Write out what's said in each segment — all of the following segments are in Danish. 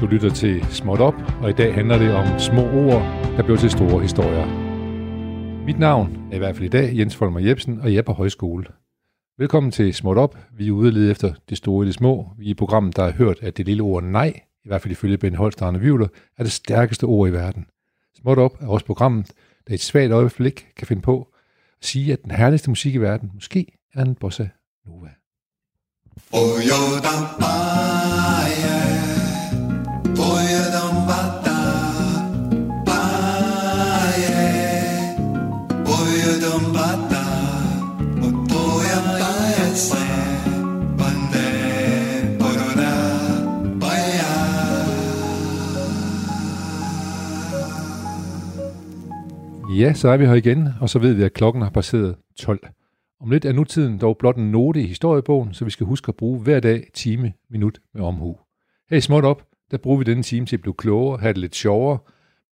Du lytter til Småt Op, og i dag handler det om små ord, der blev til store historier. Mit navn er i hvert fald i dag Jens Folmer Jebsen, og jeg er på højskole. Velkommen til Småt Op. Vi er ude lede efter det store i det små. Vi er i programmet, der har hørt, at det lille ord nej, i hvert fald ifølge Ben Holst og Vivler, er det stærkeste ord i verden. Småt Op er også programmet, der i et svagt øjeblik kan finde på at sige, at den herligste musik i verden måske er en bossa nova. Ja, så er vi her igen, og så ved vi, at klokken har passeret 12. Om lidt er nutiden dog blot en note i historiebogen, så vi skal huske at bruge hver dag time, minut med omhu. Her i Småt Op, der bruger vi denne time til at blive klogere, have det lidt sjovere.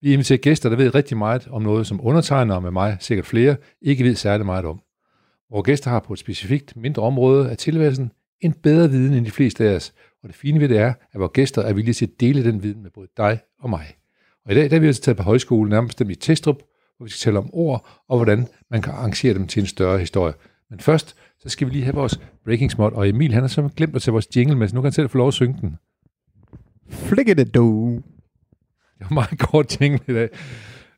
Vi inviterer gæster, der ved rigtig meget om noget, som undertegnere med mig, sikkert flere, ikke ved særlig meget om. Vores gæster har på et specifikt mindre område af tilværelsen en bedre viden end de fleste af os, og det fine ved det er, at vores gæster er villige til at dele den viden med både dig og mig. Og i dag der er vi altså taget på højskolen, nærmest bestemt i Testrup, hvor vi skal tale om ord, og hvordan man kan arrangere dem til en større historie. Men først, så skal vi lige have vores Breaking Smart, og Emil, han har så glemt at tage vores jingle med, så nu kan han selv få lov at synge den. Flikke det du. Det var meget kort jingle i dag.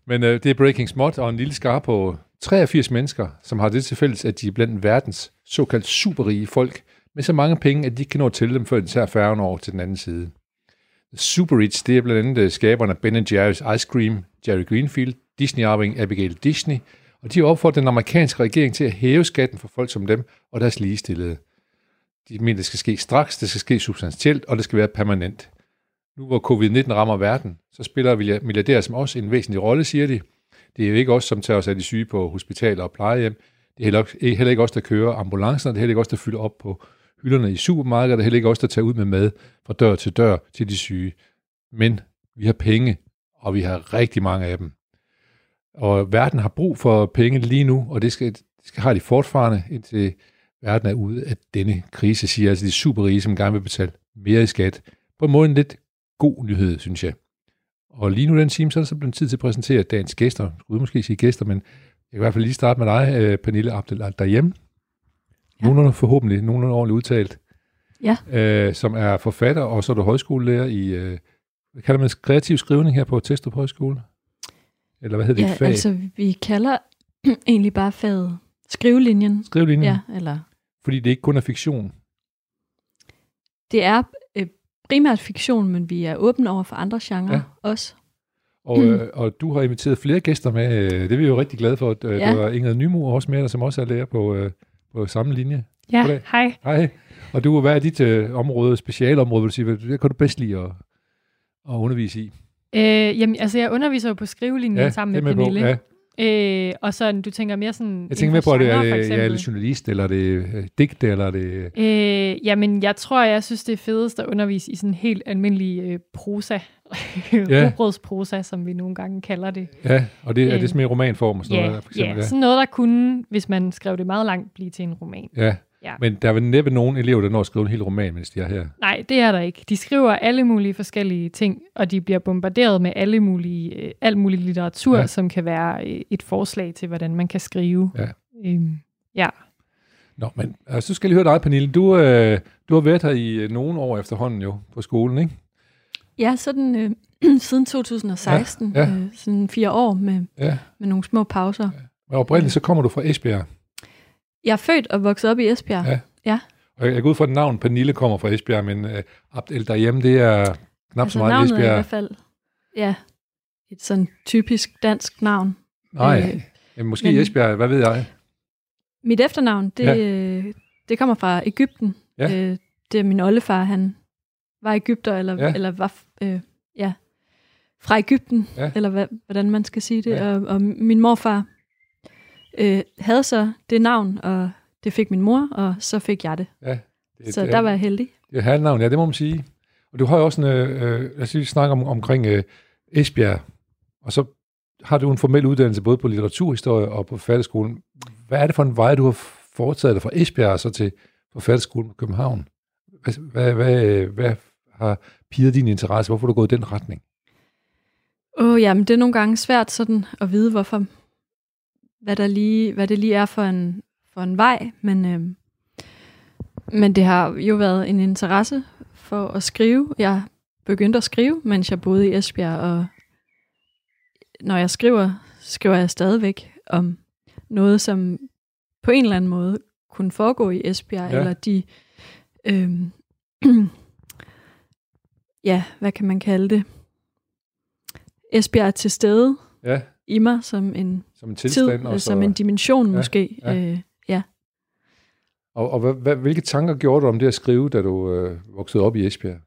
Men øh, det er Breaking Smart og en lille skar på 83 mennesker, som har det til fælles, at de er blandt verdens såkaldt superrige folk, med så mange penge, at de ikke kan nå til dem, før de tager færgen over til den anden side. Super Rich, det er blandt andet øh, skaberne af Ben Jerry's Ice Cream, Jerry Greenfield, Disney-arving Abigail Disney, og de opfordrer den amerikanske regering til at hæve skatten for folk som dem og deres ligestillede. De mener, det skal ske straks, det skal ske substantielt, og det skal være permanent. Nu hvor covid-19 rammer verden, så spiller milliardærer som os en væsentlig rolle, siger de. Det er jo ikke os, som tager os af de syge på hospitaler og plejehjem. Det er heller, ikke os, der kører ambulancer, Det er heller ikke os, der fylder op på hylderne i supermarkedet. Det er heller ikke os, der tager ud med mad fra dør til dør til de syge. Men vi har penge, og vi har rigtig mange af dem. Og verden har brug for penge lige nu, og det skal, det skal have de fortfarande, indtil verden er ude af denne krise, siger altså de superrige, som gerne vil betale mere i skat. På en måde en lidt god nyhed, synes jeg. Og lige nu den time, så er det så blevet tid til at præsentere dagens gæster. Jeg skulle måske sige gæster, men jeg kan i hvert fald lige starte med dig, øh, Pernille Abdel derhjemme. Ja. Nogenlunde forhåbentlig, nogenlunde ordentligt udtalt. Ja. Øh, som er forfatter, og så er du højskolelærer i, øh, hvad kalder man kreativ skrivning her på Testrup Højskole? Eller hvad hedder ja, det fag? altså vi kalder egentlig bare faget skrivelinjen. Skrivelinjen? Ja, eller... Fordi det ikke kun er fiktion? Det er øh, primært fiktion, men vi er åbne over for andre genrer ja. også. Og, mm. øh, og du har inviteret flere gæster med. Øh, det er vi jo rigtig glade for. At, øh, ja. Du har Ingrid Nymo også med som også er lærer på, øh, på samme linje. Ja, Goddag. hej. Hej. Og du, hvad er dit øh, område, specialområde, vil du sige? Hvad kan du bedst lide at, at undervise i? Øh, jamen, altså jeg underviser jo på skrivelinjen ja, sammen med Pernille. På, ja. Øh, og så du tænker mere sådan... Jeg tænker mere på, er det, er det, ja, er det journalist, eller er det øh, digte, eller er det... Øh, jamen, jeg tror, jeg synes, det er fedest at undervise i sådan helt almindelig øh, prosa. ja. prosa, som vi nogle gange kalder det. Ja, og det, er det mere romanform og sådan ja, noget? Der, for eksempel, ja, ja, sådan noget, der kunne, hvis man skrev det meget langt, blive til en roman. Ja, Ja. Men der er vel næppe nogen elever, der når at skrive en hel roman, mens de er her. Nej, det er der ikke. De skriver alle mulige forskellige ting, og de bliver bombarderet med alle mulige, øh, al mulig litteratur, ja. som kan være øh, et forslag til, hvordan man kan skrive. Ja. Øhm, ja. Nå, men altså, så skal jeg lige høre dig, Pernille. Du, øh, du har været her i øh, nogle år efterhånden jo på skolen, ikke? Ja, sådan øh, siden 2016. Ja, ja. Øh, sådan fire år med, ja. med nogle små pauser. Ja. Men oprindeligt så kommer du fra Esbjerg. Jeg er født og vokset op i Esbjerg. Ja. ja. Og jeg går ud fra, at navn Pernille kommer fra Esbjerg, men uh, Abdel derhjemme, det er knap altså, så meget Esbjerg. i hvert fald, ja, et sådan typisk dansk navn. Nej, øh, Jamen, måske men, Esbjerg, hvad ved jeg? Mit efternavn, det, ja. det kommer fra Ægypten. Ja. Øh, det er min oldefar, han var Ægypter, eller, ja. eller var, øh, ja, fra Ægypten, ja. eller hvad, hvordan man skal sige det. Ja. Og, og min morfar, øh, havde så det navn, og det fik min mor, og så fik jeg det. Ja, det så det, der var jeg heldig. Det er navn, ja, det må man sige. Og du har jo også en, øh, lad os snakke om, omkring øh, Esbjerg, og så har du en formel uddannelse både på litteraturhistorie og på forfatterskolen. Hvad er det for en vej, du har foretaget dig fra Esbjerg og så til forfatterskolen på København? Hvad, hvad, hvad, hvad har piger din interesse? Hvorfor er du gået i den retning? Åh, oh, jamen, det er nogle gange svært sådan at vide, hvorfor, hvad, der lige, hvad det lige er for en, for en vej, men, øh, men det har jo været en interesse for at skrive. Jeg begyndte at skrive, mens jeg boede i Esbjerg, og når jeg skriver, skriver jeg stadigvæk om noget, som på en eller anden måde kunne foregå i Esbjerg, ja. eller de, øh, ja, hvad kan man kalde det? Esbjerg er til stede ja. i mig som en, som en tilstand, tid, og så, som en dimension ja, måske. Ja. Øh, ja. Og, og hvad, hvad, hvilke tanker gjorde du om det at skrive, da du øh, voksede op i Esbjerg?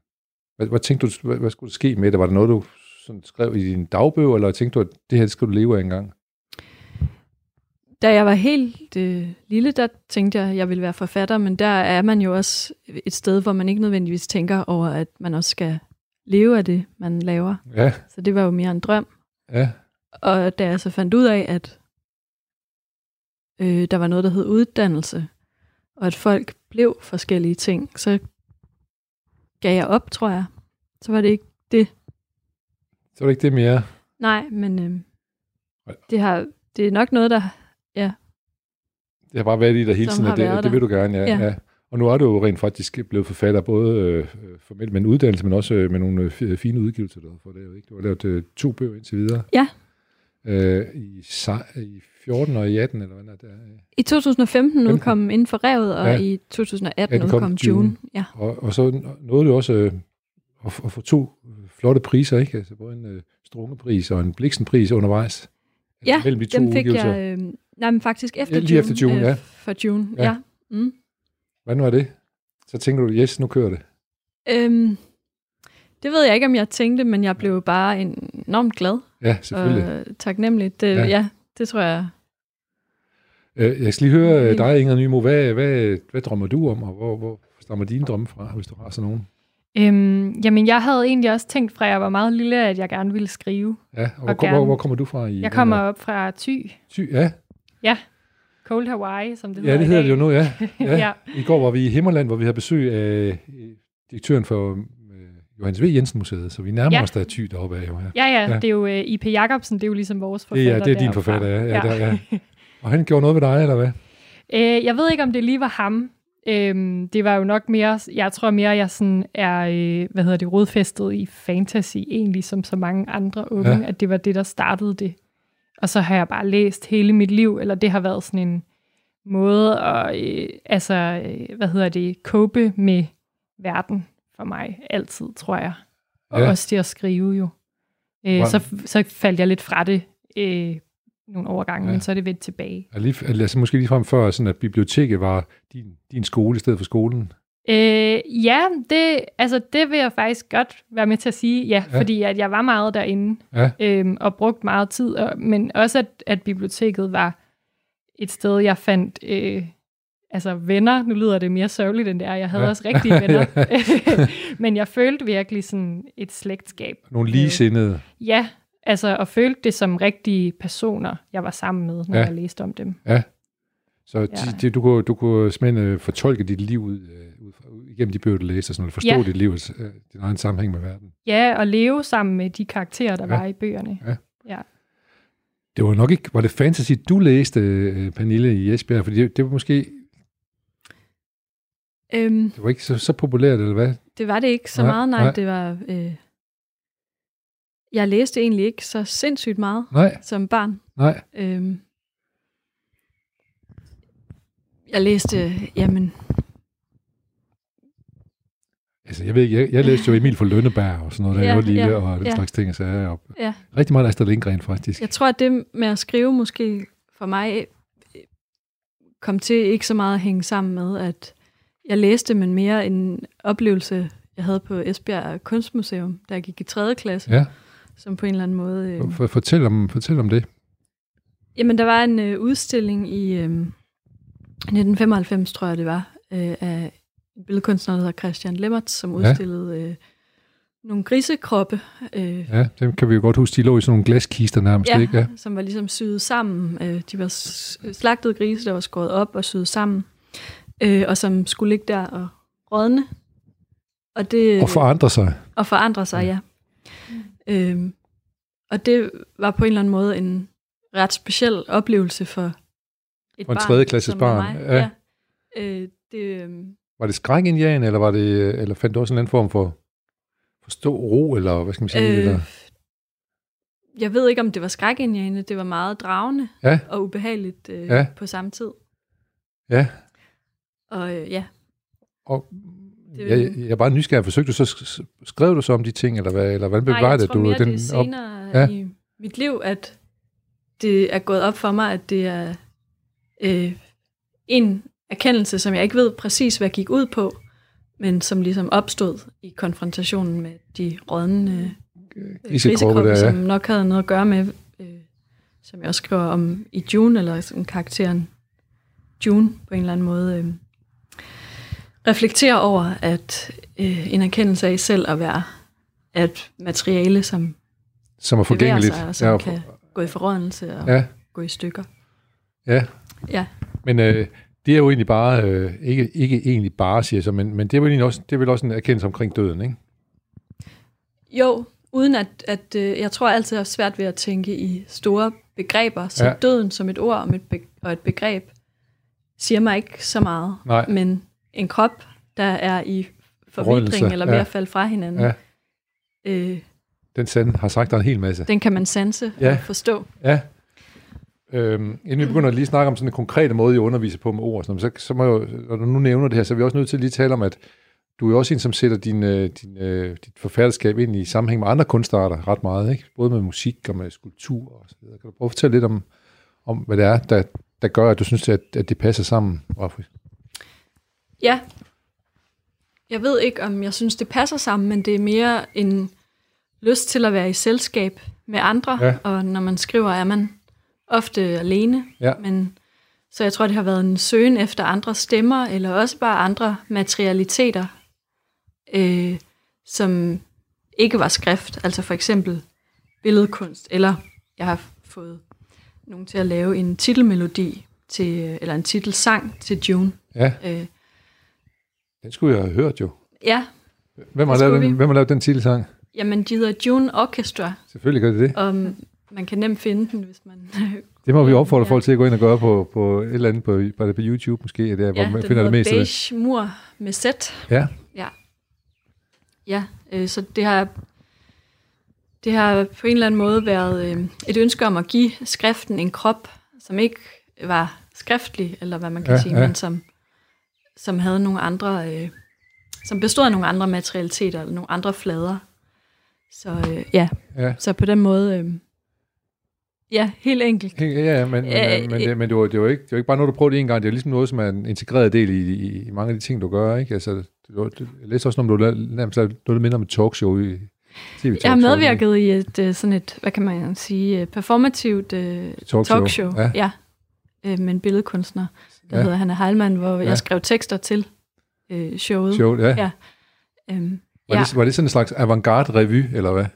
Hvad, hvad tænkte du, hvad, hvad skulle der ske med det? Var det noget, du sådan skrev i din dagbøg, eller tænkte du, at det her skal du leve af engang? Da jeg var helt øh, lille, der tænkte jeg, at jeg ville være forfatter, men der er man jo også et sted, hvor man ikke nødvendigvis tænker over, at man også skal leve af det, man laver. Ja. Så det var jo mere en drøm. Ja. Og da jeg så fandt ud af, at øh, der var noget, der hed uddannelse, og at folk blev forskellige ting, så gav jeg op, tror jeg. Så var det ikke det. Så var det ikke det mere? Nej, men øh, det, har, det er nok noget, der... Ja. Det har bare været i dig hele tiden, og det, det vil du gerne, ja. ja. ja. Og nu er du jo rent faktisk blevet forfatter, både øh, formelt med en uddannelse, men også øh, med nogle øh, fine udgivelser, du har fået lavet. Ikke? Du har lavet øh, to bøger indtil videre. Ja. Øh, i, i 14 og i 18, eller hvad er det? I 2015 udkom Inden for Revet, og ja. i 2018 ja, udkom June. June. Ja. Og, og så nåede du også øh, at, at få to flotte priser, ikke? Altså både en øh, Strungepris og en Bliksenpris undervejs. Ja, mellem de to dem fik udgivelser. jeg... Øh, nej, men faktisk efter ja, lige June. efter June, øh, ja. For June, ja. ja. Mm. Hvad nu er det? Så tænker du, yes, nu kører det. Øhm, det ved jeg ikke, om jeg tænkte, men jeg blev bare enormt glad. Ja, selvfølgelig. Og taknemmelig. Det, ja. ja, det tror jeg. Øh, jeg skal lige høre øh, dig, Inger Nymo. Hvad, hvad, hvad drømmer du om, og hvor, hvor stammer dine drømme fra, hvis du har sådan nogen? Øhm, jamen, jeg havde egentlig også tænkt fra, jeg var meget lille, at jeg gerne ville skrive. Ja, og, og hvor, gerne, hvor, hvor kommer du fra? I, jeg kommer op fra Thy. Thy, ja. Ja, Cold Hawaii, som det hedder Ja, det hedder det jo nu, ja. ja. ja. I går var vi i Himmerland, hvor vi havde besøg af direktøren for Johannes V. Jensen Museet, så vi nærmer ja. os der ty deroppe af. Jo, ja. Ja, ja, ja, det er jo uh, øh, I.P. Jacobsen, det er jo ligesom vores forfatter. Ja, det er din forfatter, ja. ja, ja. Der, ja. Og han gjorde noget ved dig, eller hvad? Uh, jeg ved ikke, om det lige var ham. Uh, det var jo nok mere, jeg tror mere, jeg sådan er, uh, hvad hedder det, rodfæstet i fantasy, egentlig som så mange andre unge, ja. at det var det, der startede det. Og så har jeg bare læst hele mit liv, eller det har været sådan en måde at, øh, altså, øh, hvad hedder det, cope med verden for mig altid, tror jeg. Og ja. også til at skrive jo. Øh, så, så faldt jeg lidt fra det øh, nogle overgange, ja. men så er det vendt tilbage. lige, altså måske lige frem før, sådan at biblioteket var din, din skole i stedet for skolen? Øh, ja, det, altså, det vil jeg faktisk godt være med til at sige, ja, ja. fordi at jeg var meget derinde ja. øhm, og brugt meget tid, og, men også at, at biblioteket var et sted, jeg fandt øh, altså venner. Nu lyder det mere sørgeligt, end det er. Jeg havde ja. også rigtige venner. Men jeg følte virkelig sådan et slægtskab. Nogle ligesindede. Ja, altså og følte det som rigtige personer, jeg var sammen med, når ja. jeg læste om dem. Ja. Så ja. det, du, kunne, du kunne simpelthen uh, fortolke dit liv ud, uh, ud, ud igennem de bøger, du læste, og sådan noget, forstå ja. dit liv, uh, din egen sammenhæng med verden. Ja, og leve sammen med de karakterer, der ja. var i bøgerne. Ja. ja. Det var nok ikke, var det fantasy, du læste, Pernille, i Esbjerg? Fordi det, det var måske Øhm, det var ikke så, så populært, eller hvad? Det var det ikke så nej, meget, nej. nej. Det var... Øh, jeg læste egentlig ikke så sindssygt meget nej. som barn. Nej. Øhm, jeg læste, jamen... Altså, jeg ved ikke, jeg, jeg læste jo Emil for Lønneberg og sådan noget, der ja, jeg var lille, ja, og den ja. slags ting, så jeg op. Ja. Rigtig meget Astrid Lindgren, faktisk. Jeg tror, at det med at skrive måske for mig kom til ikke så meget at hænge sammen med, at jeg læste, men mere en oplevelse, jeg havde på Esbjerg Kunstmuseum, da jeg gik i 3. klasse. Ja. Som på en eller anden måde... Øh, for, fortæl, om, fortæl om det. Jamen, der var en øh, udstilling i øh, 1995, tror jeg det var, øh, af en billedkunstner, der hedder Christian Lemmert, som udstillede ja. øh, nogle grisekroppe. Øh, ja, dem kan vi jo godt huske, de lå i sådan nogle glaskister nærmest, ja, ikke? Ja, som var ligesom syet sammen. Øh, de var slagtede grise, der var skåret op og syet sammen øh, og som skulle ligge der og rådne. Og, det, og forandre sig. Og forandre sig, ja. ja. Øhm, og det var på en eller anden måde en ret speciel oplevelse for et for en barn. tredje klasses barn. Ja. ja. Øh, det, øh, var det skrækindian, eller var det, eller fandt du også en anden form for forstå ro, eller hvad skal man sige? Øh, eller? Jeg ved ikke, om det var skrækindiane. Det var meget dragende ja. og ubehageligt øh, ja. på samme tid. Ja. Og øh, ja. Og det, jeg, jeg, jeg er bare nysgerrig. Forsøgte du så, skrev du så om de ting, eller hvad, eller hvordan nej, det? du mere, den det er senere op? Ja. i mit liv, at det er gået op for mig, at det er øh, en erkendelse, som jeg ikke ved præcis, hvad gik ud på, men som ligesom opstod i konfrontationen med de rådne grisekroppe, der, ja. som nok havde noget at gøre med, øh, som jeg også skriver om i June, eller sådan karakteren June på en eller anden måde, øh, reflekterer over, at øh, en erkendelse af selv at være et materiale, som, som er forgængeligt, sig, og som ja, kan gå i forrådnelse og ja. gå i stykker. Ja. Ja. Men øh, det er jo egentlig bare, øh, ikke, ikke egentlig bare, siger jeg så, men, men det er vel også, det er vel også en erkendelse omkring døden, ikke? Jo, uden at, at øh, jeg tror altid, jeg er svært ved at tænke i store begreber, så ja. døden som et ord om et be- og et begreb siger mig ikke så meget. Nej. Men en krop, der er i forvidring eller ved ja. at falde fra hinanden, ja. øh, den sand har sagt dig en hel masse. Den kan man sanse ja. og forstå. Ja. Øhm, inden vi begynder at lige snakke om sådan en konkrete måde, jeg underviser på med ord, så, så må jeg, når du nu nævner det her, så er vi også nødt til at lige tale om, at du er også en, som sætter din, din, dit forfatterskab ind i sammenhæng med andre kunstarter ret meget, ikke? både med musik og med skulptur og så videre. Kan du prøve at fortælle lidt om, om hvad det er, der, der gør, at du synes, at, at det passer sammen, Rafri? Ja. Jeg ved ikke, om jeg synes, det passer sammen, men det er mere en lyst til at være i selskab med andre, ja. og når man skriver, er man ofte alene. Ja. Men, så jeg tror, det har været en søgen efter andre stemmer, eller også bare andre materialiteter, øh, som ikke var skrift. Altså for eksempel billedkunst, eller jeg har fået nogen til at lave en titelmelodi, til, eller en titelsang til June. Ja. Øh, den skulle jeg have hørt jo. Ja. Hvem har, lavet den, hvem har lavet den titelsang? Jamen, de hedder June Orchestra. Selvfølgelig gør det det. Og man kan nemt finde den, hvis man... det må vi opfordre ja. folk til at gå ind og gøre på, på et eller andet på, på, på YouTube måske, der, ja, hvor man finder det meste. Ja, beige mur med sæt. Ja. Ja. Ja, øh, så det har, det har på en eller anden måde været øh, et ønske om at give skriften en krop, som ikke var skriftlig, eller hvad man kan ja, sige, ja. men som, som havde nogle andre... Øh, som bestod af nogle andre materialiteter, eller nogle andre flader. Så øh, ja. ja, så på den måde, øh, ja, helt enkelt. Ja, ja men, Æh, men, men, det, men det, var, det, var ikke, det var ikke bare noget, du prøvede en gang, det er ligesom noget, som er en integreret del i, i, i mange af de ting, du gør, ikke? Altså, du, du, jeg læste også, om du nærmest noget, minder om et talkshow i tv Jeg har medvirket i et, sådan et, hvad kan man sige, performativt uh, talkshow, talkshow ja. ja med en billedkunstner, der ja. hedder Hanna Heilmann, hvor ja. jeg skrev tekster til uh, showet. Showet, ja. ja. Um, var, ja. det, var det sådan en slags avantgarde revy, eller hvad?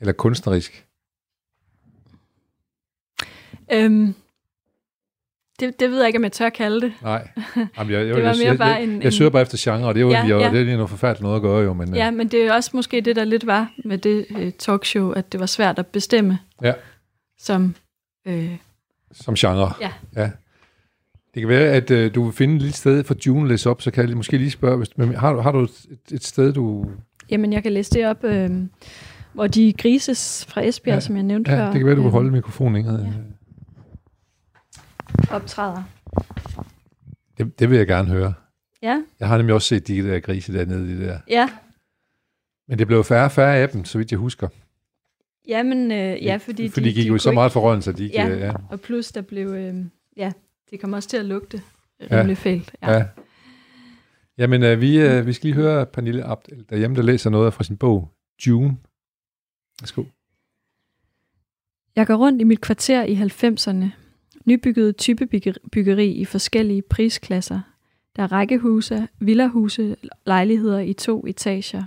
Eller kunstnerisk? Um, det, det ved jeg ikke, om jeg tør kalde det. Nej. Jamen, jeg, jeg, det var jeg, mere jeg, bare jeg, en, jeg søger bare efter genre, og det er jo ja, ja. det er noget forfærdeligt noget at gøre jo. Men, ja, men det er også måske det, der lidt var med det uh, talkshow, at det var svært at bestemme. Ja. Som, øh, som genre. Ja. ja. Det kan være, at øh, du vil finde et lille sted for June læse op, så kan jeg måske lige spørge, hvis, men har, har du et, et sted, du... Jamen, jeg kan læse det op, øh, hvor de grises fra Esbjerg, ja, som jeg nævnte ja, før. det kan være, du kan holde mikrofonen, ikke? Ja. Optræder. Det, det vil jeg gerne høre. Ja. Jeg har nemlig også set de der grise dernede, de der. Ja. Men det blev færre og færre af dem, så vidt jeg husker. Jamen, øh, ja, fordi... Fordi de, de gik jo så meget for røven, så de ikke... Ja, ja. og plus der blev... Øh, ja, det kom også til at lugte rimelig ja. fælt. Ja. ja. Jamen, øh, vi, øh, vi skal lige høre Pernille Abt, derhjemme, der læser noget fra sin bog, June. Værsgo. Jeg går rundt i mit kvarter i 90'erne. Nybygget typebyggeri i forskellige prisklasser. Der er rækkehuse, villahuse, lejligheder i to etager.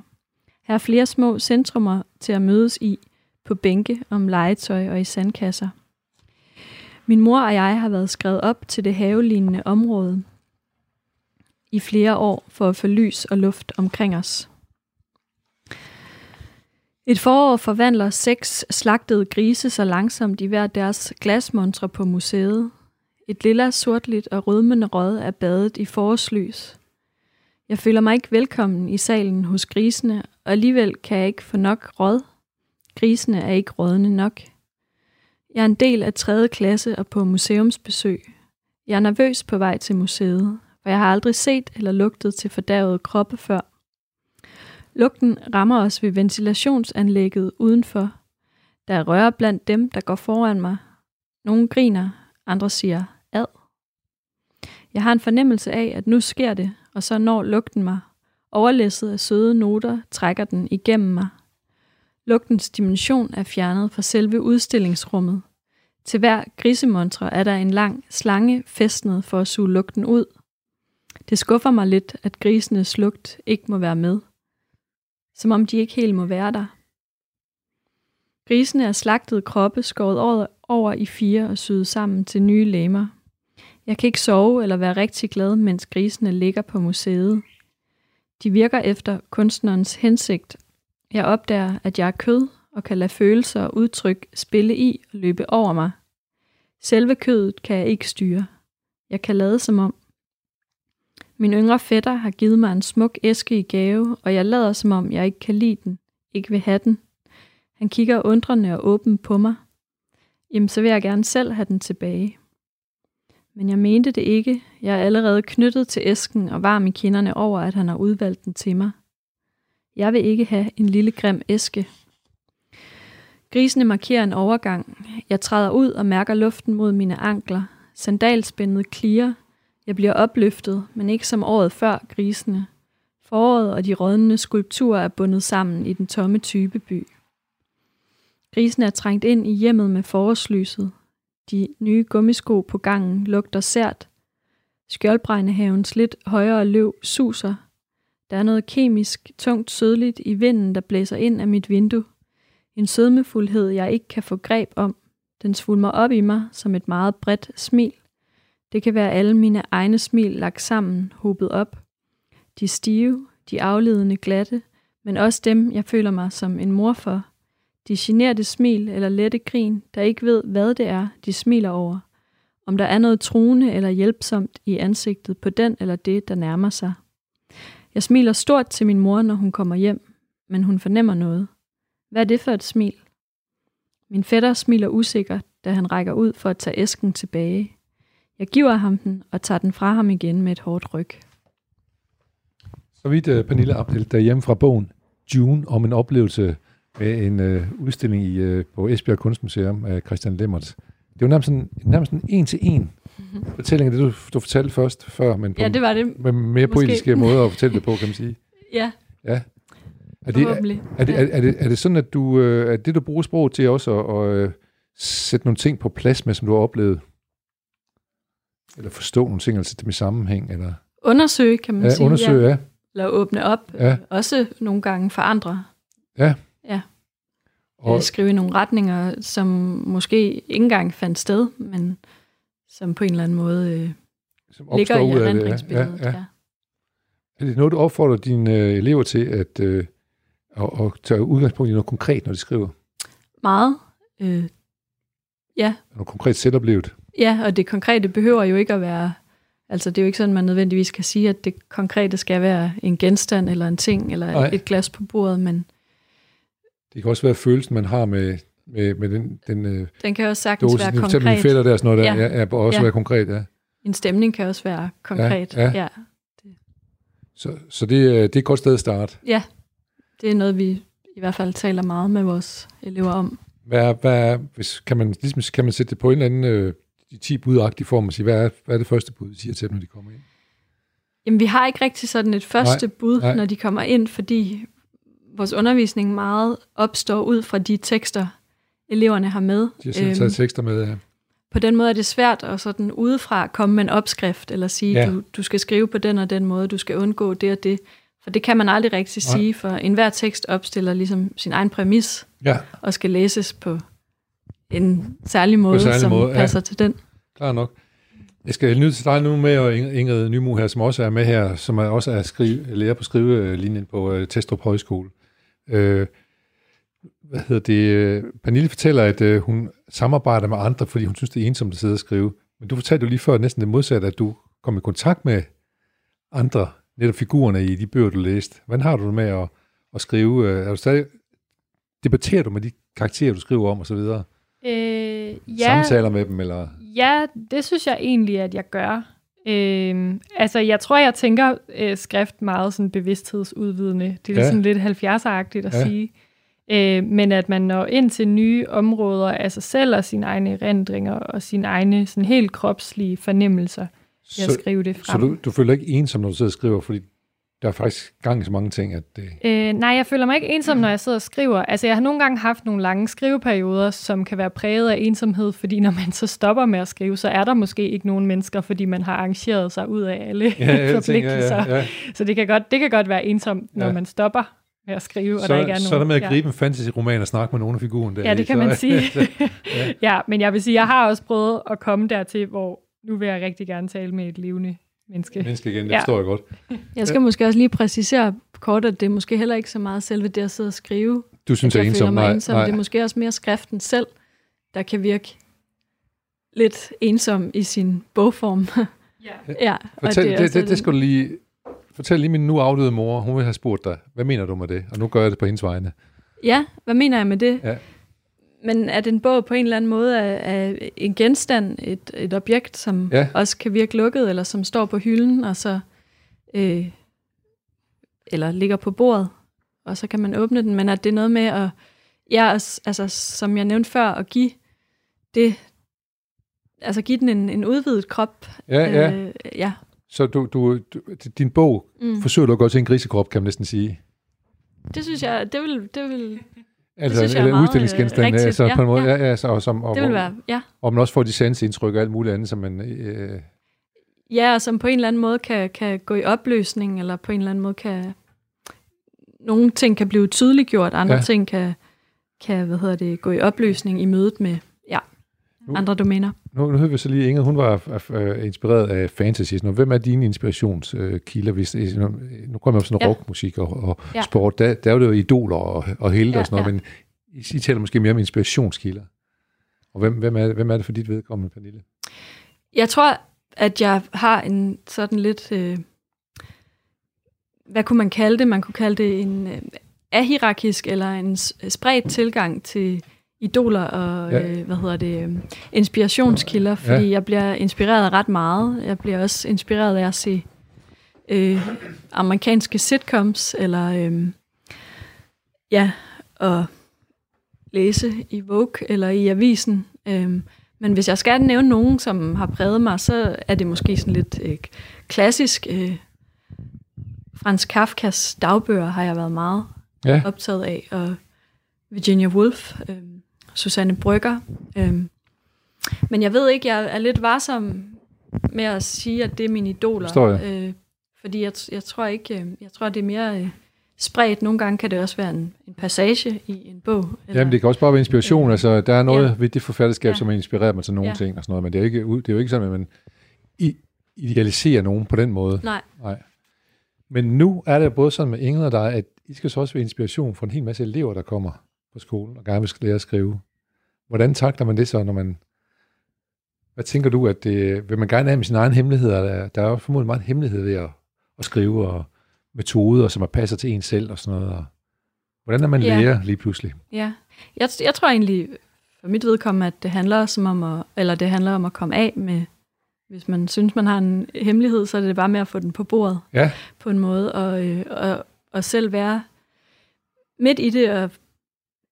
Her er flere små centrumer til at mødes i, på bænke om legetøj og i sandkasser. Min mor og jeg har været skrevet op til det havelignende område. i flere år for at få lys og luft omkring os. Et forår forvandler seks slagtede grise så langsomt i hver deres glasmontre på museet. Et lilla sortligt og rødmende rød er badet i forårslys. Jeg føler mig ikke velkommen i salen hos grisene, og alligevel kan jeg ikke få nok rød. Grisene er ikke rådne nok. Jeg er en del af 3. klasse og på museumsbesøg. Jeg er nervøs på vej til museet, for jeg har aldrig set eller lugtet til fordavede kroppe før. Lugten rammer os ved ventilationsanlægget udenfor. Der er røre blandt dem, der går foran mig. Nogle griner, andre siger ad. Jeg har en fornemmelse af, at nu sker det, og så når lugten mig. Overlæsset af søde noter trækker den igennem mig. Lugtens dimension er fjernet fra selve udstillingsrummet. Til hver grisemontre er der en lang slange festnet for at suge lugten ud. Det skuffer mig lidt, at grisenes lugt ikke må være med. Som om de ikke helt må være der. Grisene er slagtet kroppe skåret over i fire og syet sammen til nye lemmer. Jeg kan ikke sove eller være rigtig glad, mens grisene ligger på museet. De virker efter kunstnerens hensigt. Jeg opdager, at jeg er kød og kan lade følelser og udtryk spille i og løbe over mig. Selve kødet kan jeg ikke styre. Jeg kan lade som om. Min yngre fætter har givet mig en smuk æske i gave, og jeg lader som om, jeg ikke kan lide den, ikke vil have den. Han kigger undrende og åben på mig. Jamen, så vil jeg gerne selv have den tilbage. Men jeg mente det ikke. Jeg er allerede knyttet til æsken og varm i kinderne over, at han har udvalgt den til mig. Jeg vil ikke have en lille grim æske. Grisene markerer en overgang. Jeg træder ud og mærker luften mod mine ankler. Sandalspændet klirer. Jeg bliver opløftet, men ikke som året før grisene. Foråret og de rådnende skulpturer er bundet sammen i den tomme typeby. Grisene er trængt ind i hjemmet med forårslyset. De nye gummisko på gangen lugter sært. Skjoldbregnehavens lidt højere løv suser. Der er noget kemisk, tungt sødligt i vinden, der blæser ind af mit vindue. En sødmefuldhed, jeg ikke kan få greb om. Den svulmer op i mig som et meget bredt smil. Det kan være alle mine egne smil lagt sammen, hobet op. De stive, de afledende glatte, men også dem, jeg føler mig som en mor for – de generte smil eller lette grin, der ikke ved, hvad det er, de smiler over. Om der er noget truende eller hjælpsomt i ansigtet på den eller det, der nærmer sig. Jeg smiler stort til min mor, når hun kommer hjem, men hun fornemmer noget. Hvad er det for et smil? Min fætter smiler usikkert, da han rækker ud for at tage æsken tilbage. Jeg giver ham den og tager den fra ham igen med et hårdt ryg. Så vidt uh, Pernille Abdel, der hjemme fra bogen June om en oplevelse med en øh, udstilling i, øh, på Esbjerg Kunstmuseum af Christian Lemmert. Det var nærmest sådan, nærmest sådan en til en mm-hmm. fortælling af det, du, du fortalte først før, men på, ja, det var det. med mere poetiske måder at fortælle det på, kan man sige. ja. Ja. Er det, er, er, det, er, er, det, er det sådan, at du, øh, er det, du bruger sproget til også at, at øh, sætte nogle ting på plads med, som du har oplevet? Eller forstå nogle ting, altså dem i sammenhæng? Eller? Undersøge, kan man ja, sige. Undersøge, ja. ja. Eller åbne op. Ja. Også nogle gange for andre. Ja. Ja. Og, skrive nogle retninger, som måske ikke engang fandt sted, men som på en eller anden måde øh, som ligger i erindringsbilledet. Ja, ja. Ja. Er det noget, du opfordrer dine øh, elever til at, øh, at, at tage udgangspunkt i noget konkret, når de skriver? Meget. Øh, ja. Noget konkret selvoplevet? Ja, og det konkrete behøver jo ikke at være... Altså, det er jo ikke sådan, man nødvendigvis kan sige, at det konkrete skal være en genstand eller en ting, eller Nej. et glas på bordet, men det kan også være følelsen, man har med, med, med den... Den, øh, den kan også sagtens dosen, være konkret. Min fætter der, sådan noget der, ja. er, er også ja. være konkret, ja. En stemning kan også være konkret, ja. ja. ja. Så, så det, det er et godt sted at starte. Ja, det er noget, vi i hvert fald taler meget med vores elever om. Hvad, hvad, hvis, kan, man, ligesom, kan man sætte det på en eller anden øh, de 10 budagtige form og sige, hvad er, hvad er det første bud, de siger til dem, når de kommer ind? Jamen, vi har ikke rigtig sådan et første nej, bud, nej. når de kommer ind, fordi vores undervisning meget opstår ud fra de tekster, eleverne har med. De har selv taget øhm, tekster med, ja. På den måde er det svært at sådan udefra komme med en opskrift, eller sige, ja. du, du skal skrive på den og den måde, du skal undgå det og det. For det kan man aldrig rigtig Nej. sige, for enhver tekst opstiller ligesom sin egen præmis, ja. og skal læses på en særlig måde, særlig som måde, passer ja. til den. Klar nok. Jeg skal nyde til dig nu med, og Ingrid Nymo her, som også er med her, som er også er skrive, lærer på skrivelinjen på uh, Testrup Højskole. Uh, hvad hedder det? Pernille fortæller, at uh, hun samarbejder med andre, fordi hun synes, det er ensomt at sidde og skrive. Men du fortalte jo lige før næsten det modsatte, at du kom i kontakt med andre, netop figurerne i de bøger, du læste. Hvordan har du det med at, at skrive? Er du stadig, debatterer du med de karakterer, du skriver om osv.? Øh, ja, Samtaler med dem, eller? Ja, det synes jeg egentlig, at jeg gør. Øh, altså, jeg tror, jeg tænker øh, skrift meget sådan bevidsthedsudvidende. Det er ja. sådan lidt 70'er-agtigt at ja. sige. Øh, men at man når ind til nye områder af sig selv og sine egne erindringer og sine egne sådan helt kropslige fornemmelser ved at skrive det frem. Så du, du føler ikke ensom, når du sidder og skriver, fordi der er faktisk gang i så mange ting, at det... Øh, nej, jeg føler mig ikke ensom, når jeg sidder og skriver. Altså, jeg har nogle gange haft nogle lange skriveperioder, som kan være præget af ensomhed, fordi når man så stopper med at skrive, så er der måske ikke nogen mennesker, fordi man har arrangeret sig ud af alle ja, forpligtelser. Ja, ja, ja. Så det kan, godt, det kan godt være ensomt, når ja. man stopper med at skrive, så, og der ikke er nogen. Så er det med at gribe ja. en fantasy-roman og snakke med nogle af figuren der. Ja, det kan så, man sige. ja. ja, men jeg vil sige, jeg har også prøvet at komme dertil, hvor nu vil jeg rigtig gerne tale med et levende menneske. Menneske igen, det ja. forstår jeg godt. Jeg skal måske også lige præcisere kort, at det er måske heller ikke så meget selve det at sidde og skrive. Du synes, jeg er ensom? Nej, ensom. Nej. Det er måske også mere skriften selv, der kan virke lidt ensom i sin bogform. Ja. ja fortæl, det, det, det, det skal du lige... Fortæl lige min nu afdøde mor, hun vil have spurgt dig, hvad mener du med det? Og nu gør jeg det på hendes vegne. Ja, hvad mener jeg med det? Ja men at en bog på en eller anden måde er, er en genstand, et, et objekt, som ja. også kan virke lukket, eller som står på hylden, og så øh, eller ligger på bordet, og så kan man åbne den, men at det er noget med at, ja, altså som jeg nævnte før, at give det, altså give den en, en udvidet krop. Ja, ja. Øh, ja. Så du, du, du, din bog mm. forsøger du at gå til en grisekrop, kan man næsten sige. Det synes jeg, det vil, det vil Altså det en udstillingsgenstand, øh, altså, ja, på en måde, ja. Ja, altså, og, som, og, det vil være, ja. Og man også får de sansindtryk og alt muligt andet, som man... Øh, ja, og som på en eller anden måde kan, kan gå i opløsning, eller på en eller anden måde kan... Nogle ting kan blive tydeliggjort, andre ja. ting kan, kan hvad hedder det, gå i opløsning i mødet med ja, nu, andre domæner. Nu, nu hører vi så lige, Inge, hun var uh, inspireret af fantasy. Nu, hvem er dine inspirationskilder? Hvis, nu, nu kommer jeg sådan ja. rockmusik og, og ja. sport. Der, der er jo det jo idoler og, og helte ja, og sådan noget, ja. men I, I taler måske mere om inspirationskilder. Og hvem, hvem, er, hvem er det for dit vedkommende, Pernille? Jeg tror, at jeg har en sådan lidt... Øh, hvad kunne man kalde det? Man kunne kalde det en øh, ahierarkisk eller en spredt tilgang til idoler og ja. øh, hvad hedder det, øh, inspirationskilder, fordi ja. jeg bliver inspireret ret meget. Jeg bliver også inspireret af at se øh, amerikanske sitcoms, eller øh, ja, og læse i Vogue eller i avisen. Øh, men hvis jeg skal nævne nogen, som har præget mig, så er det måske sådan lidt øh, klassisk. Øh, Frans Kafkas dagbøger har jeg været meget ja. optaget af, og Virginia Woolf. Øh, Susanne Brygger. Øhm, men jeg ved ikke, jeg er lidt varsom med at sige, at det er mine idoler. Forstår jeg. Øh, fordi jeg, jeg tror ikke, øh, jeg tror, det er mere øh, spredt. Nogle gange kan det også være en, en passage i en bog. Eller, Jamen, det kan også bare være inspiration. Øh, altså, der er noget ja. ved det forfatterskab, ja. som har inspireret mig til nogle ja. ting og sådan noget, men det er, ikke, det er jo ikke sådan, at man idealiserer nogen på den måde. Nej. Nej. Men nu er det både sådan med Ingrid og dig, at I skal så også være inspiration for en hel masse elever, der kommer på skolen og gerne vil lære at skrive. Hvordan takler man det så, når man... Hvad tænker du, at det, vil man gerne have med sine egne hemmeligheder? Der, er jo formodentlig meget hemmelighed ved at, at skrive, og metoder, som er passer til en selv og sådan noget. Og hvordan er man ja. lærer lige pludselig? Ja, jeg, jeg tror egentlig, for mit vedkommende, at det handler, som om at, eller det handler om at komme af med, hvis man synes, man har en hemmelighed, så er det bare med at få den på bordet ja. på en måde, og, øh, og, og selv være midt i det, og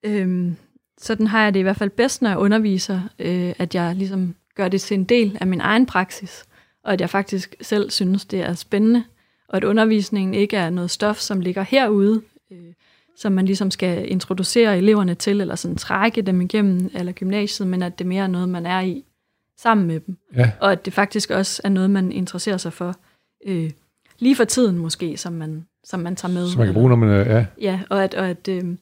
øhm, sådan har jeg det i hvert fald bedst, når jeg underviser, øh, at jeg ligesom gør det til en del af min egen praksis, og at jeg faktisk selv synes, det er spændende, og at undervisningen ikke er noget stof, som ligger herude, øh, som man ligesom skal introducere eleverne til, eller sådan trække dem igennem eller gymnasiet, men at det mere er noget, man er i sammen med dem. Ja. Og at det faktisk også er noget, man interesserer sig for øh, lige for tiden måske, som man, som man tager med. Som man kan bruge, når man er... Ja, ja og at, og at øh,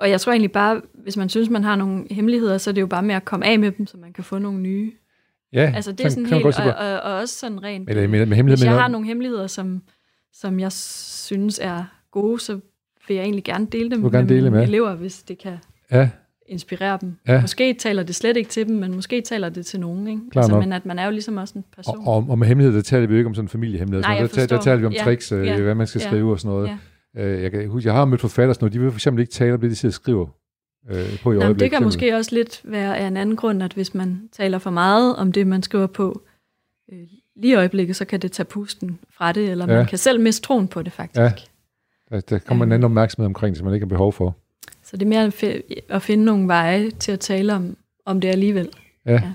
og jeg tror egentlig bare, hvis man synes, man har nogle hemmeligheder, så er det jo bare med at komme af med dem, så man kan få nogle nye. Ja, altså det er sådan helt, og, og, og også sådan rent, med, med, med hvis jeg har nogle hemmeligheder, som, som jeg synes er gode, så vil jeg egentlig gerne dele dem med gerne dele med elever, hvis det kan ja. inspirere dem. Ja. Måske taler det slet ikke til dem, men måske taler det til nogen. Ikke? altså, men at man er jo ligesom også en person. Og, og, og med hemmeligheder, der taler vi jo ikke om sådan en familiehemmelighed. Nej, der, der, taler vi om ja. tricks, øh, ja. hvad man skal skrive ja. og sådan noget. Ja. Øh, jeg, kan huske, jeg har mødt forfattere, sådan noget, de vil for eksempel ikke tale om det, de sidder og skriver øh, på i Nå, Det kan måske også lidt være af en anden grund, at hvis man taler for meget om det, man skriver på øh, lige i øjeblikket, så kan det tage pusten fra det, eller ja. man kan selv miste troen på det faktisk. Ja. Der, der kommer en anden opmærksomhed omkring, som man ikke har behov for. Så det er mere at finde nogle veje til at tale om, om det alligevel. Ja. ja.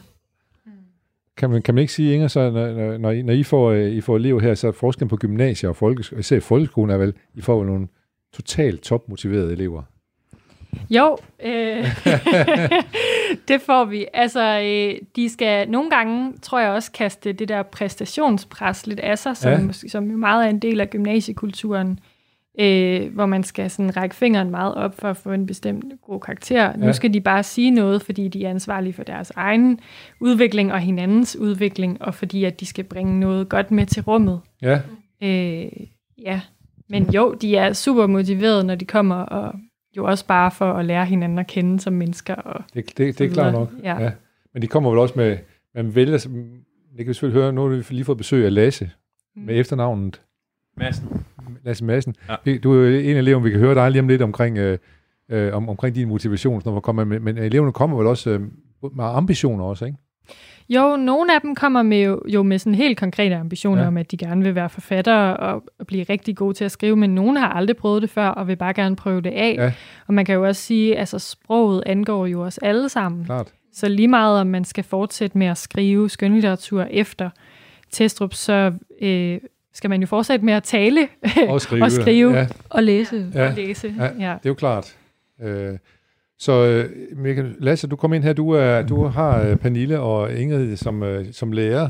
Kan man, kan man ikke sige, Inger, så når, når, I, når I, får, øh, I får elever her, så er forskellen på gymnasier og folkeskolen, især folkeskolen er vel, I får nogle totalt topmotiverede elever. Jo, øh, det får vi. Altså, øh, de skal nogle gange, tror jeg også, kaste det der præstationspres lidt af sig, som, ja. som jo meget er en del af gymnasiekulturen øh, hvor man skal sådan række fingeren meget op for at få en bestemt god karakter. Ja. Nu skal de bare sige noget, fordi de er ansvarlige for deres egen udvikling og hinandens udvikling, og fordi at de skal bringe noget godt med til rummet. Ja. Øh, ja. Men jo, de er super motiverede, når de kommer, og jo også bare for at lære hinanden at kende som mennesker. Og det, det, det er klart nok. Ja. ja. Men de kommer vel også med, man vælger, det kan vi selvfølgelig høre, nu har vi lige fået besøg af Lasse, mm. med efternavnet Madsen. Lasse Madsen. Ja. Du er en af eleverne, vi kan høre dig lige om lidt omkring, øh, øh, om, omkring din motivation, når kommer, men, men eleverne kommer vel også øh, med ambitioner også, ikke? Jo, nogle af dem kommer med jo, jo med sådan helt konkrete ambitioner ja. om, at de gerne vil være forfattere og, og blive rigtig gode til at skrive, men nogle har aldrig prøvet det før og vil bare gerne prøve det af. Ja. Og man kan jo også sige, at altså, sproget angår jo os alle sammen. Klart. Så lige meget om man skal fortsætte med at skrive skønlitteratur efter Testrup, så øh, skal man jo fortsætte med at tale og skrive, og, skrive ja. og læse. Ja. Og læse. Ja. ja, det er jo klart. Øh, så øh, Michael, Lasse, du kom ind her, du, er, du har øh, Pernille og Ingrid som, øh, som lærer.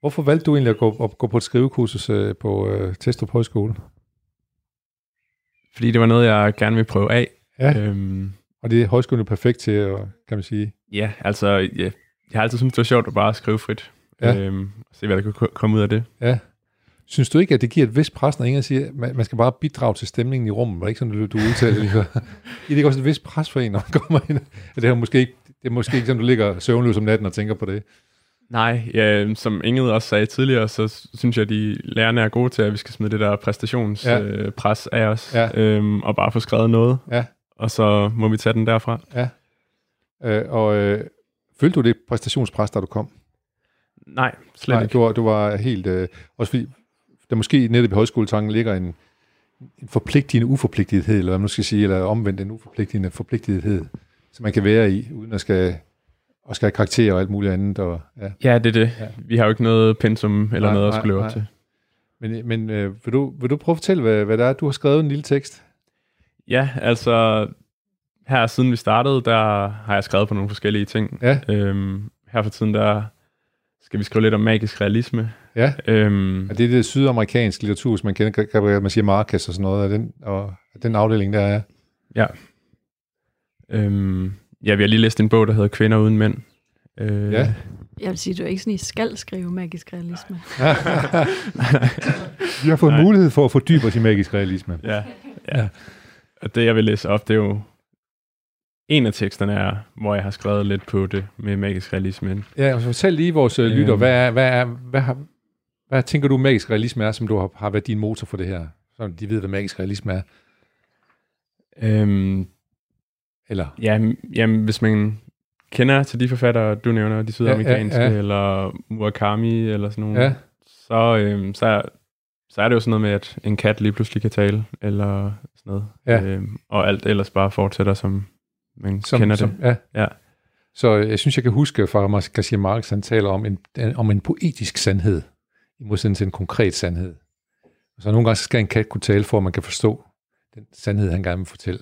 Hvorfor valgte du egentlig at gå, at gå på et skrivekursus på øh, Testrup Højskole? Fordi det var noget, jeg gerne ville prøve af. Ja. Øhm, og det er højskolen perfekt til, kan man sige. Ja, altså, ja, jeg har altid syntes, det var sjovt at bare skrive frit. Ja. Øhm, se, hvad der kunne komme ud af det. Ja. Synes du ikke, at det giver et vist pres, når ingen siger, at man, man skal bare bidrage til stemningen i rummet? Var det ikke sådan, du, du udtaler lige før? I det også et vist pres for en, når man kommer ind? At det, er måske ikke, det er måske ikke sådan, du ligger søvnløs om natten og tænker på det. Nej, ja, som Ingrid også sagde tidligere, så synes jeg, at de lærerne er gode til, at vi skal smide det der præstationspres ja. øh, af os, ja. øhm, og bare få skrevet noget, ja. og så må vi tage den derfra. Ja. Øh, og øh, følte du det præstationspres, da du kom? Nej, slet Nej, ikke. Du var, du var helt... Øh, også fordi der måske netop i højskoletanken ligger en, en forpligtigende uforpligtighed, eller hvad man skal sige, eller omvendt en uforpligtigende forpligtighed, som man kan være i, uden at skal, og skal have karakter og alt muligt andet. Og, ja. ja, det er det. Ja. Vi har jo ikke noget pensum eller nej, noget at skulle leve op til. Men, men øh, vil, du, vil du prøve at fortælle, hvad, hvad det er? Du har skrevet en lille tekst. Ja, altså her siden vi startede, der har jeg skrevet på nogle forskellige ting. Ja. Øhm, her for tiden, der skal vi skrive lidt om magisk realisme. Ja, øhm, er det det sydamerikanske litteratur, som man kender, Gabriel Garcia Marquez og sådan noget, er den, og den afdeling der er? Ja. Øhm, ja, vi har lige læst en bog, der hedder Kvinder uden mænd. Øh, ja. Jeg vil sige, du er ikke sådan, I skal skrive magisk realisme. vi har fået Nej. mulighed for at fordybe os i magisk realisme. Ja, ja. Og det, jeg vil læse op, det er jo en af teksterne er, hvor jeg har skrevet lidt på det med magisk realisme. Ja, og så fortæl lige vores øh, lytter, hvad, er, hvad, er, hvad, har, hvad tænker du magisk realisme er, som du har, har været din motor for det her? Så de ved, hvad magisk realisme er. Øhm, eller? Ja, jamen, hvis man kender til de forfattere, du nævner, de sydamerikanske, ja, ja, ja. eller Murakami, eller sådan nogle, ja. så, øhm, så, er, så er det jo sådan noget med, at en kat lige pludselig kan tale, eller sådan noget. Ja. Øhm, og alt ellers bare fortsætter, som man som, kender som, det. Ja. ja. Så jeg synes, jeg kan huske fra Garcia Marquez, han taler om en, om en poetisk sandhed, i modsætning til en konkret sandhed. Så nogle gange skal en kat kunne tale, for at man kan forstå den sandhed, han gerne vil fortælle.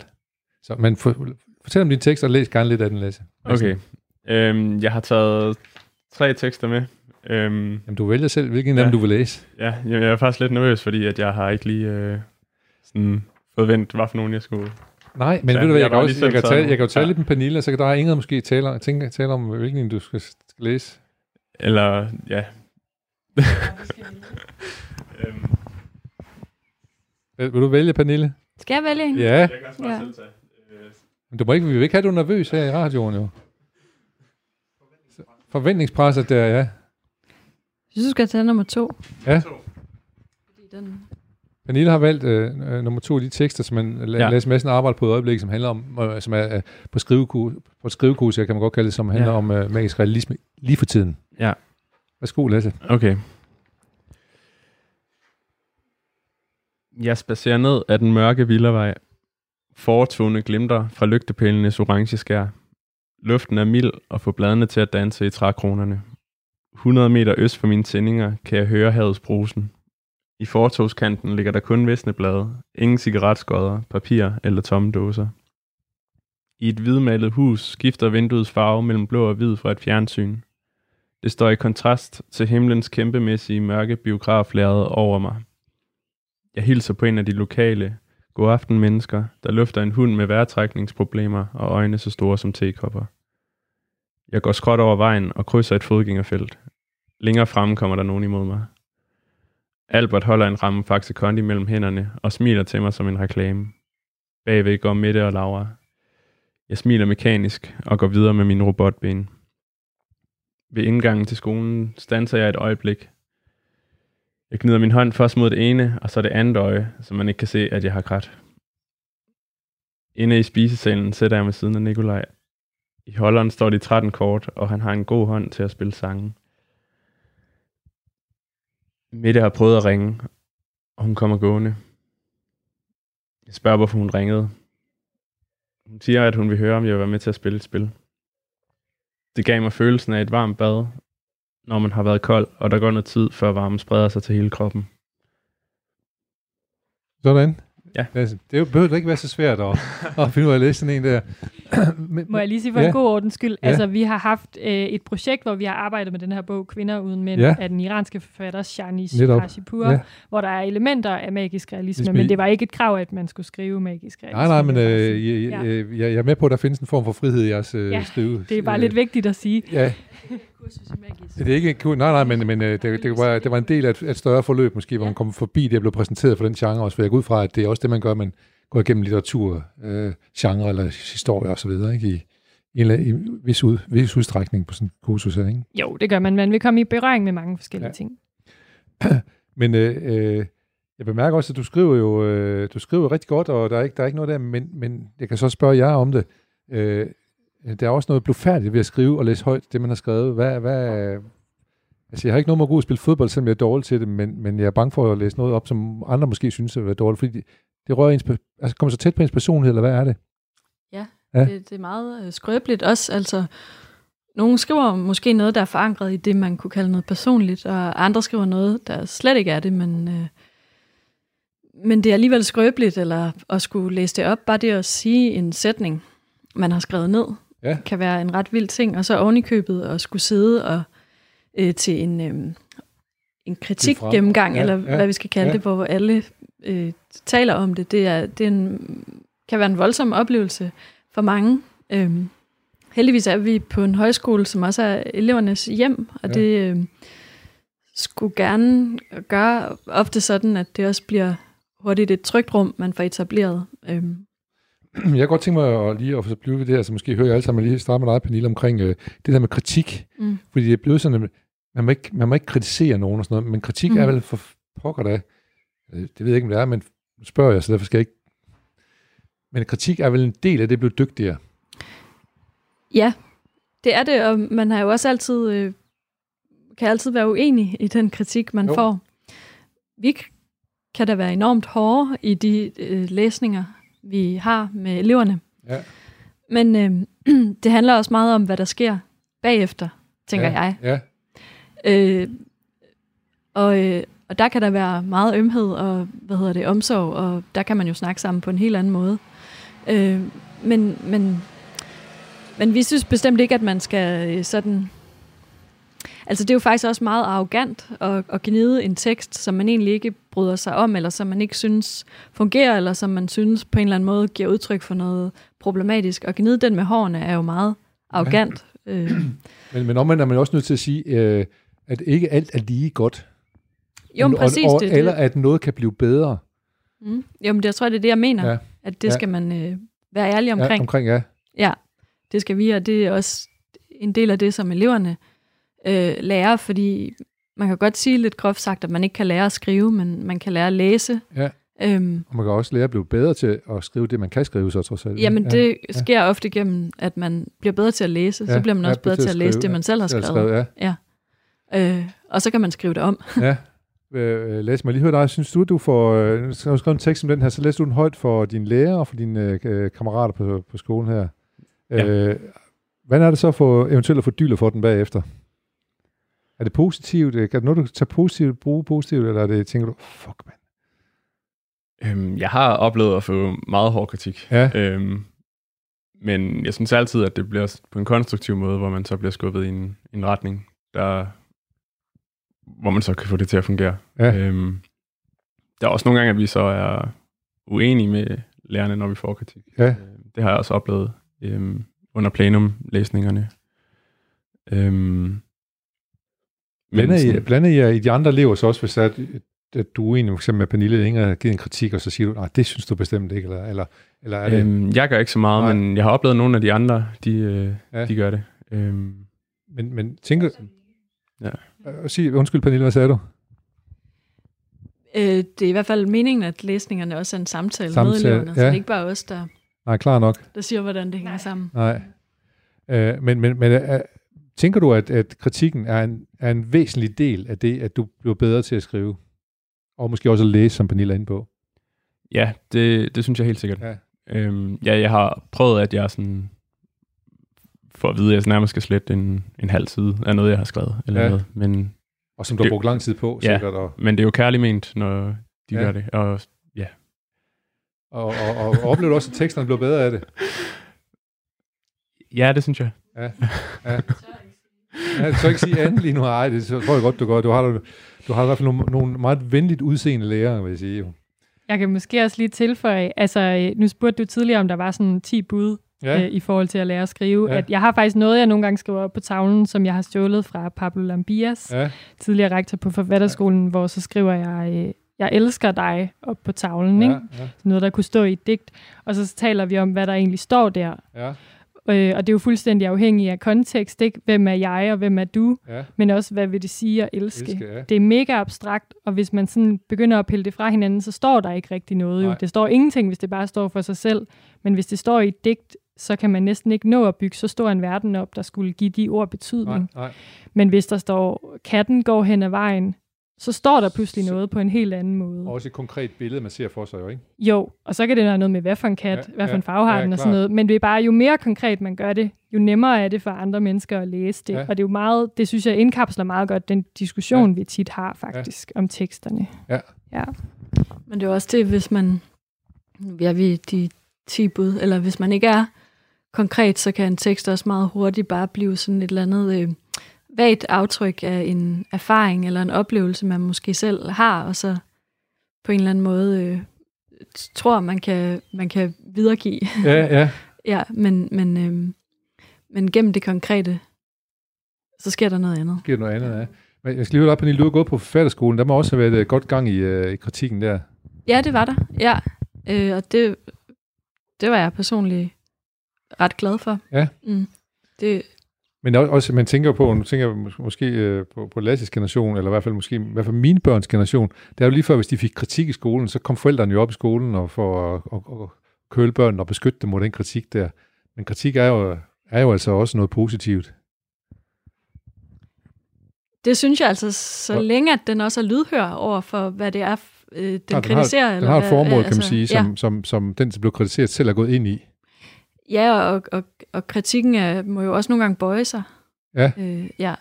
Så men for, fortæl om din tekst, og læs gerne lidt af den, Lasse. Okay. Øhm, jeg har taget tre tekster med. Øhm, Jamen, du vælger selv, hvilken ja, af dem du vil læse. Ja, jeg er faktisk lidt nervøs, fordi at jeg har ikke lige øh, sådan fået vendt, hvad for nogen jeg skulle Nej, men så, ved du hvad, jeg, jeg, kan, også, jeg, kan, tale, jeg kan jo tale ja. lidt med Pernille, så kan der Ingrid måske tale, tænke, tale om, hvilken du skal, skal læse. Eller, ja. Øhm. Vil du vælge, Pernille? Skal jeg vælge en? Ja. Jeg kan ja. Men du må ikke, vi vil ikke have, du nervøs her i radioen, jo. Forventningspresset der, ja. Jeg synes, du skal tage nummer to. Ja. Fordi den... Pernille har valgt øh, øh, nummer to af de tekster, som man ja. læser med arbejde på et øjeblik, som handler om, øh, som er øh, på skrivekurs, på skrivekurs, kan man godt kalde det, som handler ja. om øh, magisk realisme lige for tiden. Ja. Værsgo, Lasse. Okay. Jeg spacerer ned af den mørke villavej. Fortone glimter fra lygtepælenes orange skær. Luften er mild og får bladene til at danse i trækronerne. 100 meter øst for mine tændinger kan jeg høre havets brusen. I fortogskanten ligger der kun visne blade, ingen cigaretskodder, papir eller tomme dåser. I et hvidmalet hus skifter vinduets farve mellem blå og hvid fra et fjernsyn. Det står i kontrast til himlens kæmpemæssige mørke biograflærede over mig. Jeg hilser på en af de lokale, godaften mennesker, der løfter en hund med vejrtrækningsproblemer og øjne så store som tekopper. Jeg går skråt over vejen og krydser et fodgængerfelt. Længere fremme kommer der nogen imod mig. Albert holder en ramme Faxe Kondi mellem hænderne og smiler til mig som en reklame. Bagved går Mette og Laura. Jeg smiler mekanisk og går videre med min robotben. Ved indgangen til skolen stanser jeg et øjeblik. Jeg gnider min hånd først mod det ene, og så det andet øje, så man ikke kan se, at jeg har grædt. Inde i spisesalen sætter jeg med siden af Nikolaj. I holderen står de 13 kort, og han har en god hånd til at spille sangen. Mette har prøvet at ringe, og hun kommer gående. Jeg spørger, hvorfor hun ringede. Hun siger, at hun vil høre, om jeg vil være med til at spille et spil. Det gav mig følelsen af et varmt bad, når man har været kold, og der går noget tid, før varmen spreder sig til hele kroppen. Sådan. Ja. Det, det behøver ikke være så svært at, at finde ud af at læse sådan en der. Men, Må jeg lige sige for ja. en god ordens skyld? Ja. Altså, vi har haft øh, et projekt, hvor vi har arbejdet med den her bog, Kvinder uden mænd, ja. af den iranske forfatter Shani Hashipur, ja. hvor der er elementer af magisk realisme, Ligesom men det var ikke et krav, at man skulle skrive magisk realisme. Nej, nej, men øh, jeg, jeg, jeg, jeg er med på, at der findes en form for frihed i jeres øh, ja, skrive. det er bare øh, lidt vigtigt at sige. Ja. Det er ikke nej, nej, men, men øh, det, det, var, det var en del af et, et større forløb måske, hvor man kom forbi det, blev præsenteret for den genre også, for jeg går ud fra, at det er også det, man gør, man går igennem litteratur, øh, genre eller historie og så videre, ikke? I, i en, i vis, ud, vis udstrækning på sådan en kursus ikke? Jo, det gør man. Man vil komme i berøring med mange forskellige ja. ting. men øh, øh, jeg bemærker også, at du skriver jo øh, du skriver rigtig godt, og der er ikke, der er ikke noget der, men, men jeg kan så spørge jer om det. Øh, der er også noget blufærdigt ved at skrive og læse højt det, man har skrevet. Hvad, hvad, altså, jeg har ikke noget med at gå og spille fodbold, selvom jeg er dårlig til det, men, men jeg er bange for at læse noget op, som andre måske synes er dårligt, fordi det, det rører ens, altså kommer så tæt på ens personlighed, eller hvad er det? Ja, ja. Det, det er meget øh, skrøbeligt også. Altså, nogle skriver måske noget, der er forankret i det, man kunne kalde noget personligt, og andre skriver noget, der slet ikke er det, men, øh, men det er alligevel skrøbeligt, eller at skulle læse det op, bare det at sige en sætning, man har skrevet ned, ja. kan være en ret vild ting. Og så oven i købet at skulle sidde og øh, til en, øh, en kritik gennemgang, ja, eller ja, hvad vi skal kalde ja. det, hvor alle øh, taler om det, det, er, det er en, kan være en voldsom oplevelse for mange. Øh, heldigvis er vi på en højskole, som også er elevernes hjem, og ja. det øh, skulle gerne gøre ofte sådan, at det også bliver hurtigt et trygt rum, man får etableret. Øh, jeg kan godt tænke mig at lige at blive ved det her, så måske hører jeg alle sammen lige starte med dig, Pernille, omkring øh, det der med kritik. Mm. Fordi det er blevet sådan, at man må ikke, man må ikke kritisere nogen og sådan noget, men kritik mm. er vel for pokker da, øh, det ved jeg ikke, om det er, men spørger jeg, så derfor skal jeg ikke. Men kritik er vel en del af det, at blive dygtigere? Ja, det er det, og man har jo også altid, øh, kan altid være uenig i den kritik, man jo. får. Vi kan da være enormt hårde i de øh, læsninger, vi har med eleverne. Ja. Men øh, det handler også meget om, hvad der sker bagefter, tænker ja. jeg. Ja. Øh, og, øh, og der kan der være meget ømhed og hvad hedder det, omsorg, og der kan man jo snakke sammen på en helt anden måde. Øh, men, men, men vi synes bestemt ikke, at man skal øh, sådan Altså det er jo faktisk også meget arrogant at, at gnide en tekst, som man egentlig ikke bryder sig om, eller som man ikke synes fungerer, eller som man synes på en eller anden måde giver udtryk for noget problematisk. Og gnide den med hårene er jo meget arrogant. Øh. men, men omvendt er man også nødt til at sige, øh, at ikke alt er lige godt. Jo, men præcis. Og, og, det, eller at noget kan blive bedre. Mm. Jo, men det, jeg tror, det er det, jeg mener. Ja. At det ja. skal man øh, være ærlig omkring. Ja, omkring, ja. Ja, det skal vi, og det er også en del af det, som eleverne øh, lærer, fordi man kan godt sige lidt groft sagt, at man ikke kan lære at skrive, men man kan lære at læse. Ja. Øhm, og man kan også lære at blive bedre til at skrive det, man kan skrive så trods alt. Jamen, ja, det sker ja. ofte gennem, at man bliver bedre til at læse. Ja, så bliver man også bedre til at, læse det, man selv har skrevet. skrevet ja. ja. Øh, og så kan man skrive det om. ja. Øh, læs mig lige høre dig. Synes du, du får øh, skrevet en tekst som den her, så læser du den højt for dine lærer og for dine øh, kammerater på, på skolen her. Ja. Øh, hvad er det så for eventuelt at få dyler for den bagefter? Er det positivt? Er det noget, du tager positivt, bruge positivt, eller er det, tænker du, fuck man? Øhm, jeg har oplevet at få meget hård kritik. Ja. Øhm, men jeg synes altid, at det bliver på en konstruktiv måde, hvor man så bliver skubbet i en, en retning, der, hvor man så kan få det til at fungere. Ja. Øhm, der er også nogle gange, at vi så er uenige med lærerne, når vi får kritik. Ja. Øhm, det har jeg også oplevet øhm, under plenumlæsningerne. Øhm, blander, I, blander I i de andre elever så også, hvis at, at du er uenig for eksempel med Pernille Inger har givet en kritik, og så siger du, nej, det synes du bestemt ikke, eller, eller, eller er det... Øhm, jeg gør ikke så meget, nej. men jeg har oplevet, at nogle af de andre, de, øh, ja. de gør det. Øhm. Men, men tænker... Ja. Øh, sig, undskyld Pernille, hvad sagde du? Øh, det er i hvert fald meningen, at læsningerne også er en samtale, samtale med eleverne, ja. så det er ikke bare os, der, Nej, klar nok. der siger, hvordan det hænger Nej. sammen. Nej. Øh, men men, men øh, tænker du, at, at kritikken er en, er en væsentlig del af det, at du bliver bedre til at skrive? Og måske også at læse, som Pernille er inde på? Ja, det, det synes jeg helt sikkert. Ja. Øhm, ja, jeg har prøvet, at jeg sådan for at vide, at jeg nærmest skal slette en, en halv side af noget, jeg har skrevet. Eller ja. noget. Men og som du har brugt lang tid på, ja, sikkert. Og... men det er jo kærligt ment, når de ja. gør det. Og, ja. og, og, og, og oplever du også, at teksterne bliver bedre af det? Ja, det synes jeg. Ja, ja. ja så ikke sige andet lige nu. Ej, det tror jeg godt, du gør. Du har, du har i hvert fald nogle, nogle meget venligt udseende lærere, vil jeg sige. Jeg kan måske også lige tilføje, altså nu spurgte du tidligere, om der var sådan 10 bud ja. øh, i forhold til at lære at skrive. Ja. At jeg har faktisk noget, jeg nogle gange skriver op på tavlen, som jeg har stjålet fra Pablo Lambias, ja. tidligere rektor på forfatterskolen, ja. hvor så skriver jeg... Øh, jeg elsker dig op på tavlen, ja, ikke? Ja. Noget, der kunne stå i et digt. Og så taler vi om, hvad der egentlig står der. Ja. Øh, og det er jo fuldstændig afhængigt af kontekst, ikke? Hvem er jeg, og hvem er du? Ja. Men også, hvad vil det sige at elske? elske ja. Det er mega abstrakt, og hvis man sådan begynder at pille det fra hinanden, så står der ikke rigtig noget. Jo. Det står ingenting, hvis det bare står for sig selv. Men hvis det står i et digt, så kan man næsten ikke nå at bygge så stor en verden op, der skulle give de ord betydning. Nej, nej. Men hvis der står, katten går hen ad vejen, så står der pludselig så, noget på en helt anden måde. Og også et konkret billede, man ser for sig jo, ikke? Jo, og så kan det være noget med, hvad for en kat, ja, hvad for en farve har ja, den og sådan noget. Men det er bare, jo mere konkret man gør det, jo nemmere er det for andre mennesker at læse det. Ja. Og det er jo meget, det synes jeg indkapsler meget godt den diskussion, ja. vi tit har faktisk ja. om teksterne. Ja. ja. Men det er også det, hvis man, ja, vi de 10 bud, eller hvis man ikke er konkret, så kan en tekst også meget hurtigt bare blive sådan et eller andet øh, vagt aftryk af en erfaring eller en oplevelse, man måske selv har, og så på en eller anden måde øh, tror, man kan, man kan videregive. Ja, ja. ja, men, men, øh, men gennem det konkrete, så sker der noget andet. Sker noget andet, ja. Men jeg skal lige op, Pernille, du har gået på forfatterskolen. Der må også have været øh, godt gang i, uh, i kritikken der. Ja, det var der. Ja, øh, og det, det var jeg personligt ret glad for. Ja. Mm. Det, men også, man tænker på, nu tænker jeg måske øh, på, på Lasses generation, eller i hvert fald måske, i hvert fald mine børns generation, det er jo lige før, hvis de fik kritik i skolen, så kom forældrene jo op i skolen og for at, at, at køle børnene og beskytte dem mod den kritik der. Men kritik er jo, er jo altså også noget positivt. Det synes jeg altså, så længe at den også er lydhør over for, hvad det er, øh, den, ja, den kritiserer. Har, den har et formål, hvad, kan man altså, sige, som, ja. som, som, som den, som blev kritiseret, selv er gået ind i. Ja, og, og, og kritikken er, må jo også nogle gange bøje sig. Ja. Øh, ja.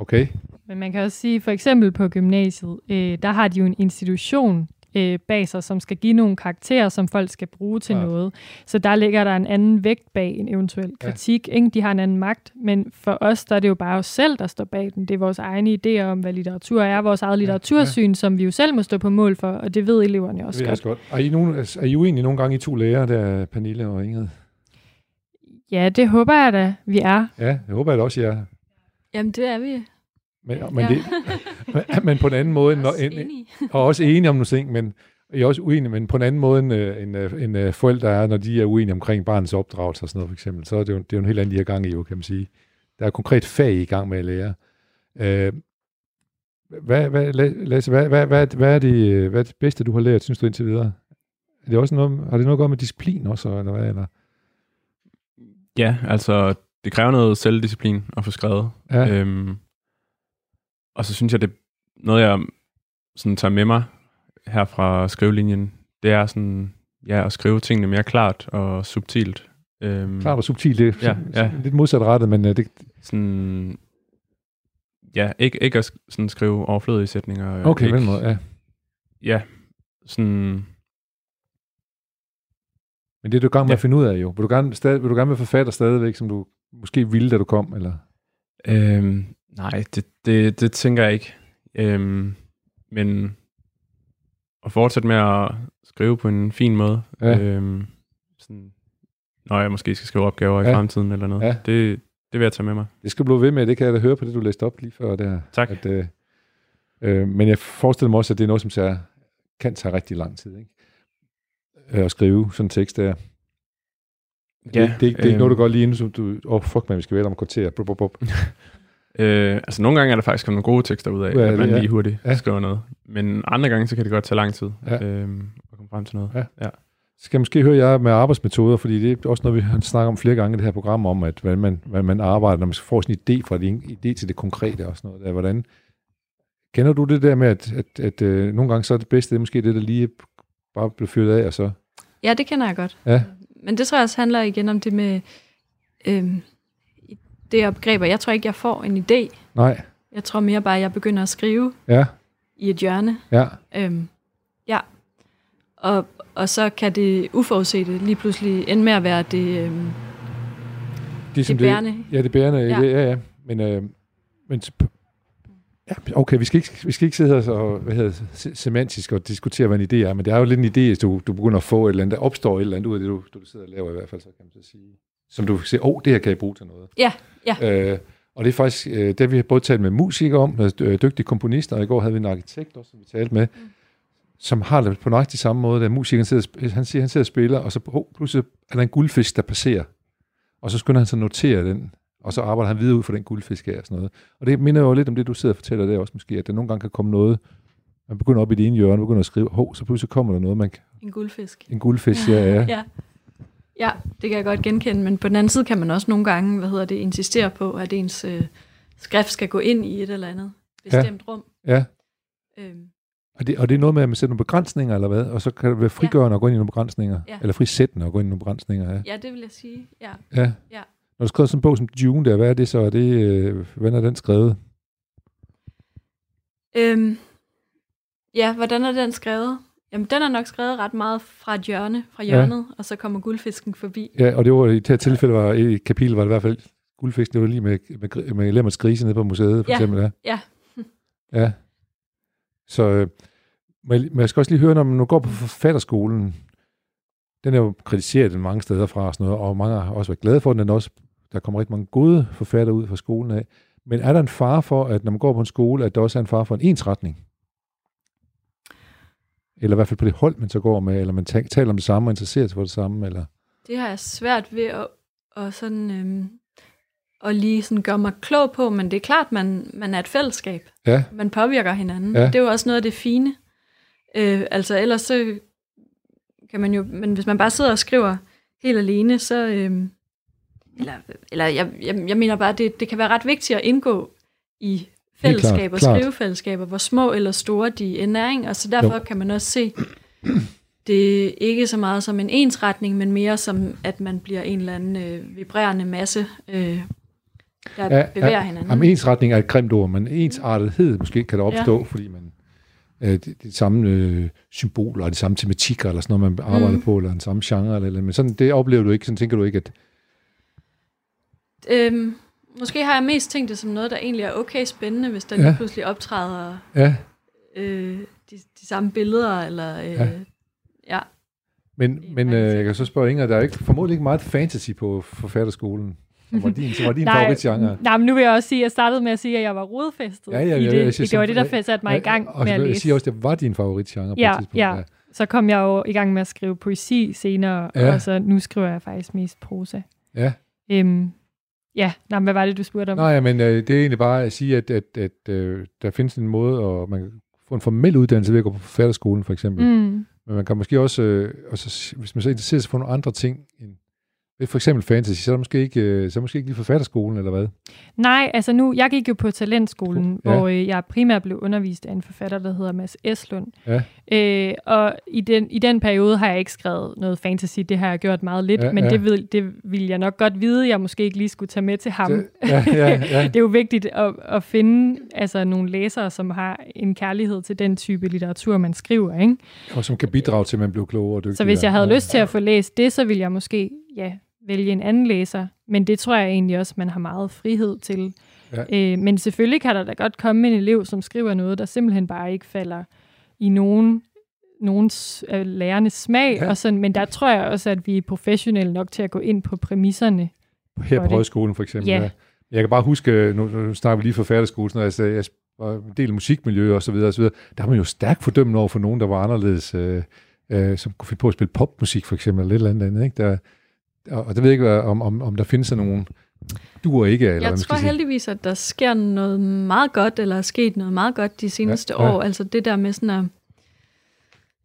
Okay. Men man kan også sige, for eksempel på gymnasiet, øh, der har de jo en institution, øh, bag sig, som skal give nogle karakterer, som folk skal bruge til ja. noget. Så der ligger der en anden vægt bag en eventuel kritik. Ja. Ikke? De har en anden magt, men for os der er det jo bare os selv, der står bag den. Det er vores egne idéer om, hvad litteratur er, vores eget litteratursyn, ja. Ja. som vi jo selv må stå på mål for, og det ved eleverne også det godt. godt. Er I, nogen, er I uenige nogle gange i to lærere, der Pernille og Ingrid? Ja, det håber jeg da, vi er. Ja, det håber jeg da også, I er. Jamen, det er vi. Men, men, Ja. det, men på en anden måde, når, Også en, enige. og også enige om nogle ting, men jeg er også uenig, men på en anden måde, end, øh, end, øh, end øh, forældre er, når de er uenige omkring barnets opdragelse og sådan noget, for eksempel, så er det jo, det er jo en helt anden, de har gang i, jo, kan man sige. Der er et konkret fag i gang med at lære. Øh, hvad, hvad, La- Lasse, hvad, hvad, hvad, hvad, er det, hvad er det bedste, du har lært, synes du, indtil videre? Er det også noget, har det noget at gøre med disciplin også, eller hvad? Eller? Ja, altså, det kræver noget selvdisciplin at få skrevet. Ja, Øhm, og så synes jeg, det er noget, jeg sådan tager med mig her fra skrivelinjen, det er sådan, ja, at skrive tingene mere klart og subtilt. Øhm, klart og subtilt, det er Ja, ja. lidt modsatrettet, men øh, det, Sådan, ja, ikke, ikke at sådan skrive overflødige sætninger. okay, ikke, på den måde, ja. Ja, sådan, Men det er du i gang med Ja. at finde ud af, jo. Vil du gerne, stadig, vil du gerne være forfatter stadigvæk, som du måske ville, da du kom, eller? øhm, nej, det, det, det tænker jeg ikke. Øhm, men at fortsætte med at skrive på en fin måde, Ja. øhm, sådan, når jeg måske skal skrive opgaver Ja. i fremtiden eller noget, Ja. det, det vil jeg tage med mig. Det skal du blive ved med, det kan jeg da høre på det, du læste op lige før der. Tak. At, øh, øh, men jeg forestiller mig også, at det er noget, som tager, kan tage rigtig lang tid, ikke? Øh, at skrive sådan en tekst der. Ja, det, det, er ikke- det er ikke øhm. noget, du går lige inden, som du... Åh, oh, fuck man, vi skal vælge om et kvarter. Øh, altså nogle gange er der faktisk kommet nogle gode tekster ud af, Ja, at man ja. lige hurtigt Ja. skriver noget. Men andre gange, så kan det godt tage lang tid Ja. øhm, at komme frem til noget. Ja. ja. Så skal jeg måske høre jer med arbejdsmetoder, fordi det er også noget, vi har snakket om flere gange i det her program, om, at hvordan man, hvordan man arbejder, når man får sådan en idé fra det idé til det konkrete og sådan noget. Der. Hvordan, kender du det der med, at, at, at, øh, nogle gange så er det bedste, det er måske det, der lige bare bliver fyret af, og så... Ja, det kender jeg godt. Ja. Men det tror jeg også handler igen om det med øhm, det og begreber. Jeg tror ikke, jeg får en idé. Nej, Jeg tror mere bare, at jeg begynder at skrive ja, i et hjørne. ja, Øhm, ja. Og, og så kan det uforudsete lige pludselig ende med at være det, øhm, det, det bærende. Ja, det bærende, ja, Ja. ja. ja. Men, øh, men ja, okay, vi skal, ikke, vi skal ikke sidde her og hvad hedder, semantisk og diskutere, hvad en idé er, men det er jo lidt en idé, at du, du begynder at få et eller andet, der opstår et eller andet ud af det, du, du sidder og laver i hvert fald, så kan man så sige. Som du siger, åh, oh, det her kan jeg bruge til noget. Ja, ja. Øh, og det er faktisk, øh, det har vi både talt med musikere om, med øh, dygtige komponister, og i går havde vi en arkitekt også, som vi talte med, mm. som har det på nøjagtig samme måde, da musikeren sidder, han siger, han sidder og spiller, og så oh, pludselig er der en guldfisk, der passerer. Og så skynder han at notere den, og så arbejder han videre ud for den guldfisk her og sådan noget. Og det minder jo lidt om det, du sidder og fortæller der også måske, at der nogle gange kan komme noget, man begynder op i det ene hjørne, begynder at skrive, hov, så pludselig kommer der noget, man kan, En guldfisk. en guldfisk, ja, ja. ja. Ja, det kan jeg godt genkende, men på den anden side kan man også nogle gange, hvad hedder det, insistere på, at ens øh, skrift skal gå ind i et eller andet bestemt ja. rum. ja. Øhm, Og det, og det er noget med, at man sætter nogle begrænsninger, eller hvad? Og så kan det være frigørende at gå ind i nogle begrænsninger. Ja. Eller frisættende at gå ind i nogle begrænsninger, ja. ja, det vil jeg sige. Ja. Ja. Ja. Når du skriver sådan en bog som Dune der, hvad er det så? Er det, øh, hvordan er den skrevet? Øhm, ja, hvordan er den skrevet? Jamen, den er nok skrevet ret meget fra et hjørne, fra hjørnet, ja. og så kommer guldfisken forbi. Ja, og det var i det her tilfælde, var, i kapitel var det i hvert fald guldfisk, det var lige med, med, med Lemmers grise nede på museet, for Ja, eksempel. Ja. ja. ja. Så øh, men jeg- skal også lige høre, når man nu går på forfatterskolen, den er jo kritiseret mange steder fra og sådan noget, og mange har også været glade for den, den også, der kommer rigtig mange gode forfattere ud fra skolen af. Men er der en fare for, at når man går på en skole, at der også er en fare for en ensretning? Eller i hvert fald på det hold, man så går med, eller man ta- taler om det samme og interesserer sig for det samme, eller... Det har jeg svært ved at, at sådan, øhm, at lige sådan gøre mig klog på, men det er klart, man, man er et fællesskab. Ja, Man påvirker hinanden. Ja. Det er jo også noget af det fine. Øh, altså ellers så kan man jo, men hvis man bare sidder og skriver helt alene, så, øhm, eller, eller jeg, jeg, jeg mener bare, det, det kan være ret vigtigt at indgå i fællesskaber, klart. skrivefællesskaber, hvor små eller store de end er, ikke? og så derfor Jo. kan man også se, det er ikke så meget som en ensretning, men mere som, at man bliver en eller anden øh, vibrerende masse, øh, der ja, bevæger hinanden. Jamen, ensretning er et grimt ord, men ensartethed måske kan der opstå, ja. fordi man øh, det, det samme øh, symboler og de samme tematikker, eller sådan noget, man arbejder Mm. på, eller den samme genre, eller, eller men sådan, det oplever du ikke, sådan tænker du ikke, at Øhm, måske har jeg mest tænkt det som noget, der egentlig er okay spændende, hvis der Ja. ja. lige pludselig optræder ja, øh, de, de samme billeder, eller øh, Ja. ja. ja. Men, men øh, jeg kan så spørge Inger, der er ikke, formodentlig ikke meget fantasy på forfatterskolen. Som var din, som var din Nej, favoritgenre. Nej, men nu vil jeg også sige, at jeg startede med at sige, at jeg var rodfæstet Ja, ja, i ja, det. jeg siger det var det, der satte mig i gang og med at jeg læse. siger også, at det var din favoritgenre på Ja, et tidspunkt. ja. Så kom jeg jo i gang med at skrive poesi senere, Ja. og så nu skriver jeg faktisk mest prosa. ja. Øhm, ja, nej, men hvad var det, du spurgte om? Nej, men øh, det er egentlig bare at sige, at, at, at øh, der findes en måde, og man kan få en formel uddannelse ved at gå på forfatterskolen, for eksempel. Mm. Men man kan måske også, øh, også, hvis man så interesserer sig for nogle andre ting, end for eksempel fantasy, så er det måske ikke, øh, så måske ikke lige forfatterskolen, eller hvad? Nej, altså nu, jeg gik jo på talentskolen, Ja. hvor øh, jeg primært blev undervist af en forfatter, der hedder Mads Eslund. Ja. Øh, og i den, i den periode har jeg ikke skrevet noget fantasy, det har jeg gjort meget lidt, Ja, men ja. Det, vil, det ville jeg nok godt vide, jeg måske ikke lige skulle tage med til ham. Det, ja, ja, ja. det er jo vigtigt at, at finde altså, nogle læsere, som har en kærlighed til den type litteratur, man skriver. Ikke? Og som kan bidrage til, at man bliver klogere og dygtigere. Så hvis jeg havde ja. lyst til at få læst det, så ville jeg måske ja, vælge en anden læser. Men det tror jeg egentlig også, man har meget frihed til. Ja. Øh, men selvfølgelig kan der da godt komme en elev, som skriver noget, der simpelthen bare ikke falder i nogen nogens af lærernes smag. Ja. Og sådan, men der tror jeg også, at vi er professionelle nok til at gå ind på præmisserne. Her på højskolen for eksempel. Ja. Ja. Jeg kan bare huske, nu, nu snakker vi lige forfatterskole, når jeg, sagde, jeg var en del musikmiljø og så videre, og så videre. Der var man jo stærkt fordømmende over for nogen, der var anderledes, øh, øh, som kunne finde på at spille popmusik for eksempel, eller lidt eller andet. Ikke? Der, og, og det ved jeg ikke, hvad- om, om, om der findes sådan nogen duer ikke, eller hvad Jeg man tror sige. heldigvis, at der sker noget meget godt, eller er sket noget meget godt de seneste Ja, ja. år. Altså det der med sådan at,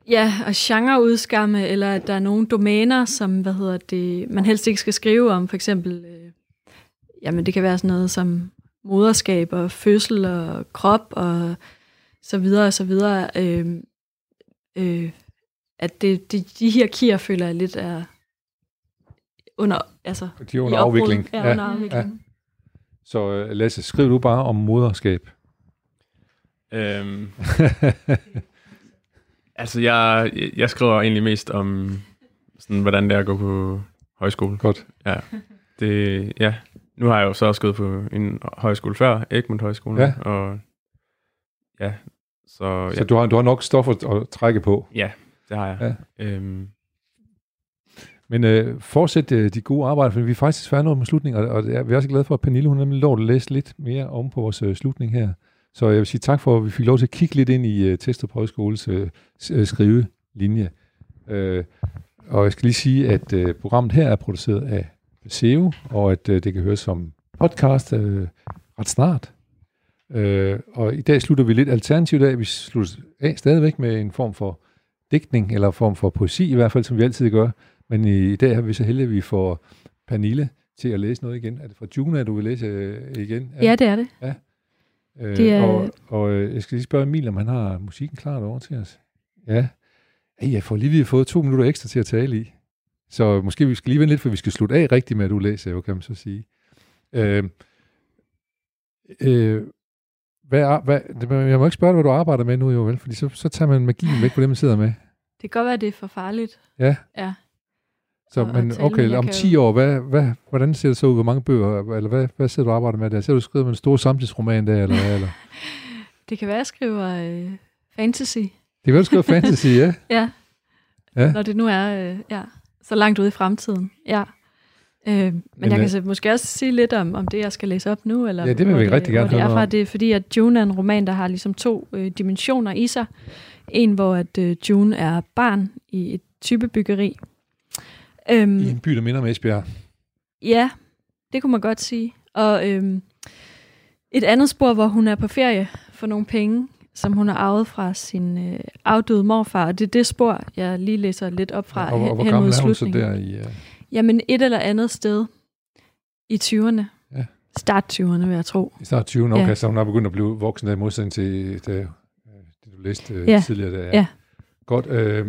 ja, at genreudskamme, eller at der er nogle domæner, som, hvad hedder det, man helst ikke skal skrive om. For eksempel, øh, jamen det kan være sådan noget som moderskab og fødsel og krop og så videre og så videre. Øh, øh, at det, det, de hierarkier føler jeg lidt er under, altså, De er under afvikling. Ja, under afvikling. Så øh, Lasse, skriv du bare om moderskab. Øhm, altså, jeg, jeg skriver egentlig mest om, sådan, hvordan det er at gå på højskole. Godt. Ja. Det, ja. Nu har jeg jo så også gået på en højskole før, Egmont Højskole. Ja. Og ja, så, Så ja, du har, du har nok stoffer at trække på. ja, det har jeg. Ja. Øhm, men øh, fortsæt øh, de gode arbejder, for vi er faktisk færdige med slutningen, og, og vi er også glade for, at Pernille hun nemlig lov at læse lidt mere om på vores øh, slutning her. Så jeg vil sige tak for, at vi fik lov til at kigge lidt ind i øh, Testrup Højskoles øh, øh, skrivelinje. Øh, og jeg skal lige sige, at øh, programmet her er produceret af SEO, og at øh, det kan høres som podcast øh, ret snart. Øh, og i dag slutter vi lidt alternativt af. Vi slutter af stadigvæk med en form for digtning, eller en form for poesi i hvert fald, som vi altid gør. Men i, i dag har vi så heldigt, at vi får Pernille til at læse noget igen. Er det fra Juna, du vil læse øh, igen? Ja, det er det. Øh, det er- Og, og øh, jeg skal lige spørge Emil, om han har musikken klar over til os. Ja. Ej, jeg får lige vi har fået to minutter ekstra til at tale i. Så måske vi skal lige vente lidt, for vi skal slutte af rigtigt med, at du læser, jo, kan man så sige. Øh, øh, hvad er, hvad, det- jeg må ikke spørge dig, hvad du arbejder med nu, jo vel? Fordi så, så tager man magien væk på det, man sidder med. Det kan godt være, at det er for farligt. Ja. Ja. Så, Og- men okay, om kan 10 år, hvad, hvad, hvordan ser det så ud? Hvor mange bøger, eller hvad, hvad sidder du og arbejder med der? Ser du skrevet med en stor samtidsroman der, eller hvad? Eller? Det kan være, at jeg skriver øh, fantasy. Det kan være, du skriver fantasy, ja. Ja. Ja. Når det nu er øh, ja, så langt ude i fremtiden. Ja. Øh, men, men Men, jeg kan så måske også sige lidt om, om det, jeg skal læse op nu. Eller Ja, det vil vi rigtig gerne hvor det høre er fra. Det er fordi, at June er en roman, der har ligesom to øh, dimensioner i sig. En, hvor at øh, June er barn i et type byggeri. Øhm, I en by, der minder om Esbjerg. Ja, det kunne man godt sige. Og øhm, et andet spor, hvor hun er på ferie for nogle penge, som hun har arvet fra sin øh, afdøde morfar. Og det er det spor, jeg lige læser lidt op fra og, og, hen, hvor gammel mod er hun så der i... Uh... Jamen et eller andet sted i 20'erne. Ja. Start 20'erne, vil jeg tro. I snart 20 okay, Ja. så hun er begyndt at blive voksen der i modsætning til det, øh, det du læste øh, Ja. tidligere. Der. Ja. Godt. Øh,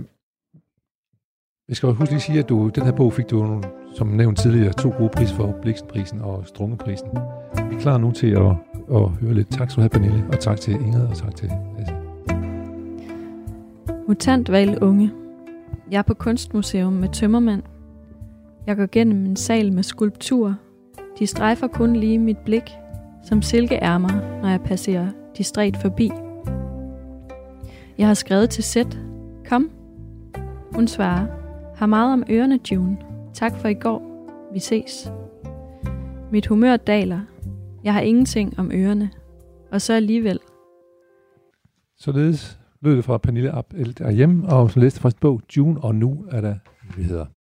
jeg skal huske lige sige, at du, den her bog fik du, som nævnt tidligere, to gode priser for Bliksenprisen og Strungeprisen. Vi er klar nu til at, at høre lidt. Tak skal du have, Pernille, og tak til Ingrid, og tak til Lasse. Mutantval unge. Jeg er på kunstmuseum med tømmermænd. Jeg går gennem en sal med skulpturer. De strejfer kun lige mit blik, som silkeærmer, når jeg passerer distræt forbi. Jeg har skrevet til Sæt. Kom. Hun svarer. Har meget om ørerne, June. Tak for i går. Vi ses. Mit humør daler. Jeg har ingenting om ørerne. Og så alligevel. Således lød det fra Pernille Abel derhjemme, og som læste fra sin bog June, og nu er der nyheder.